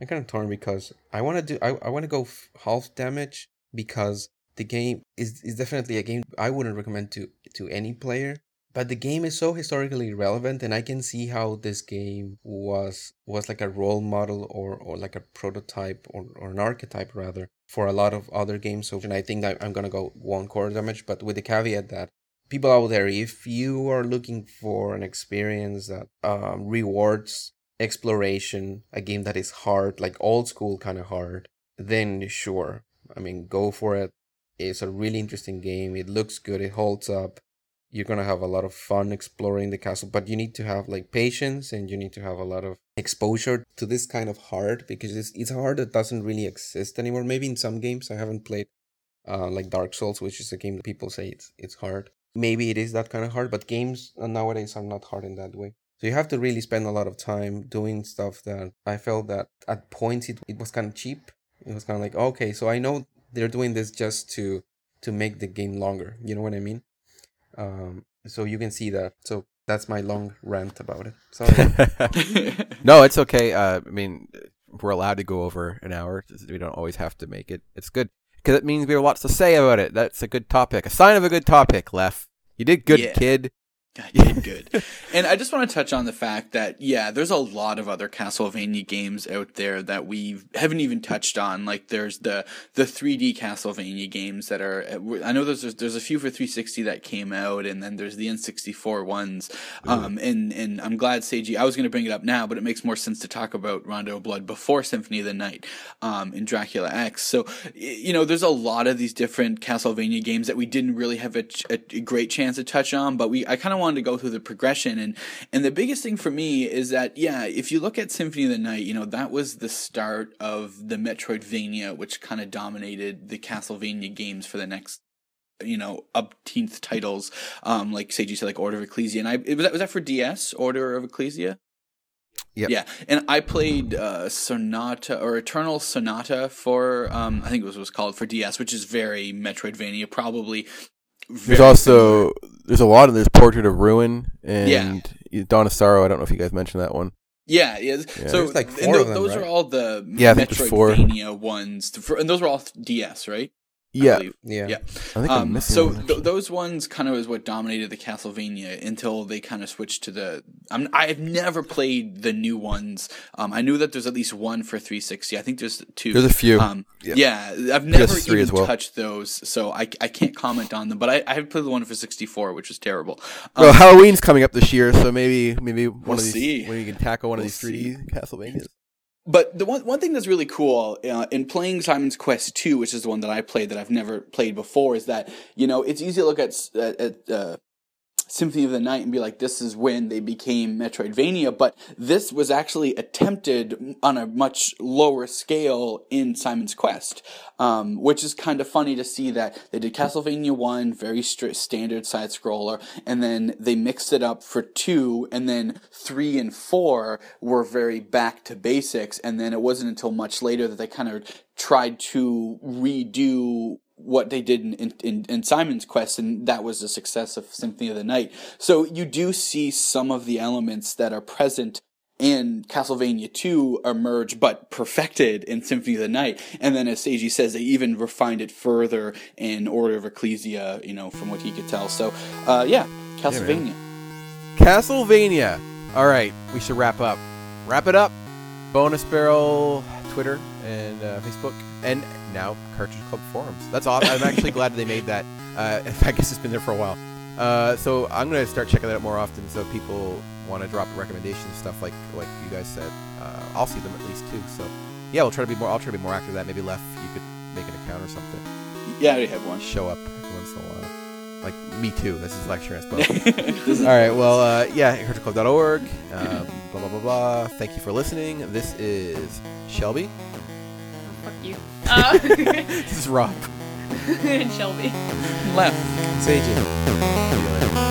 I'm kind of torn because I want to do I, I want to go f- half damage because the game is is definitely a game I wouldn't recommend to to any player. But the game is so historically relevant, and I can see how this game was was like a role model or or like a prototype or, or an archetype rather for a lot of other games. So and I think I'm gonna go one core damage, but with the caveat that people out there, if you are looking for an experience that um, rewards exploration, a game that is hard, like old school kind of hard, then sure. I mean, go for it. It's a really interesting game. It looks good. It holds up. You're gonna have a lot of fun exploring the castle, but you need to have like patience and you need to have a lot of exposure to this kind of hard because it's it's a hard that doesn't really exist anymore. Maybe in some games I haven't played, uh, like Dark Souls, which is a game that people say it's it's hard. Maybe it is that kind of hard, but games nowadays are not hard in that way. So you have to really spend a lot of time doing stuff that I felt that at points it, it was kind of cheap. It was kind of like, okay, so I know they're doing this just to to make the game longer. You know what I mean? Um, so you can see that. So that's my long rant about it. Sorry. no, it's okay. Uh, I mean, we're allowed to go over an hour. We don't always have to make it. It's good because it means we have lots to say about it. That's a good topic. A sign of a good topic, Lef. You did good, Yeah. kid. Did good. and I just want to touch on the fact that yeah, there's a lot of other Castlevania games out there that we haven't even touched on. Like there's the the 3D Castlevania games that are. I know there's there's a few for 360 that came out, and then there's the N64 ones. Um, and and I'm glad Seiji. I was going to bring it up now, but it makes more sense to talk about Rondo of Blood before Symphony of the Night, um, in Dracula X. So you know, there's a lot of these different Castlevania games that we didn't really have a, a, a great chance to touch on, but we I kind of wanted to go through the progression. And and the biggest thing for me is that yeah, if you look at Symphony of the Night, you know that was the start of the Metroidvania, which kind of dominated the Castlevania games for the next you know upteenth titles um like Seiji said like Order of Ecclesia? And I was that was that for DS Order of Ecclesia? Yep. yeah. And I played uh Sonata or Eternal Sonata for um I think it was what it was called for DS which is very Metroidvania probably There's very also there's a lot of there's Portrait of Ruin and Yeah. Dawn of Sorrow. I don't know if you guys mentioned that one. Yeah, yeah. Yeah. So like and four tho- of them, those right? are all the Yeah, I think there's four. Metroidvania ones, to- for- and those were all DS, right? I Yeah. Yeah. Yeah. I think I'm Um, missing so one, th- those ones kind of is what dominated the Castlevania until they kind of switched to the. I'm, I've never played the new ones. Um, I knew that there's at least one for 360. I think there's two. There's a few. Um, Yeah. yeah. I've never PS3 even as well. touched those, so I, I can't comment on them. But I, I have played the one for 64, which was terrible. well, Um, Halloween's coming up this year, so maybe maybe one We'll of these see. when you can tackle one of We'll these 3D Castlevanias. But the one one thing that's really cool uh, in playing Simon's Quest two, which is the one that I played that I've never played before, is that you know it's easy to look at at, at uh, Symphony of the Night and be like, this is when they became Metroidvania. But this was actually attempted on a much lower scale in Simon's Quest, um, which is kind of funny to see that they did Castlevania 1, very stri- standard side scroller, and then they mixed it up for 2, and then 3 and 4 were very back to basics, and then it wasn't until much later that they kind of tried to redo what they did in, in, in Simon's Quest, and that was the success of Symphony of the Night. So you do see some of the elements that are present in Castlevania 2 emerge, but perfected in Symphony of the Night. And then, as Seiji says, they even refined it further in Order of Ecclesia, you know, from what he could tell. So, uh, yeah, Castlevania. Castlevania. All right, we should wrap up. Wrap it up. Bonus Barrel, Twitter and uh, Facebook, and now Cartridge Club forums. That's awesome. I'm actually glad they made that. Uh, I guess it's been there for a while. Uh, so I'm gonna start checking that out more often, so people want to drop recommendations, stuff like like you guys said. Uh, I'll see them at least too. So yeah, we'll try to be more. I'll try to be more active. That maybe Left, you could make an account or something. Yeah, I already have one. Show up every once in a while. Like me too. This is both. This is- All right. Well, uh, yeah, cartridgeclub.org. Um, blah blah blah blah. Thank you for listening. This is Shelby. You. Uh, this is Rob. and Shelby. Left. Seiji.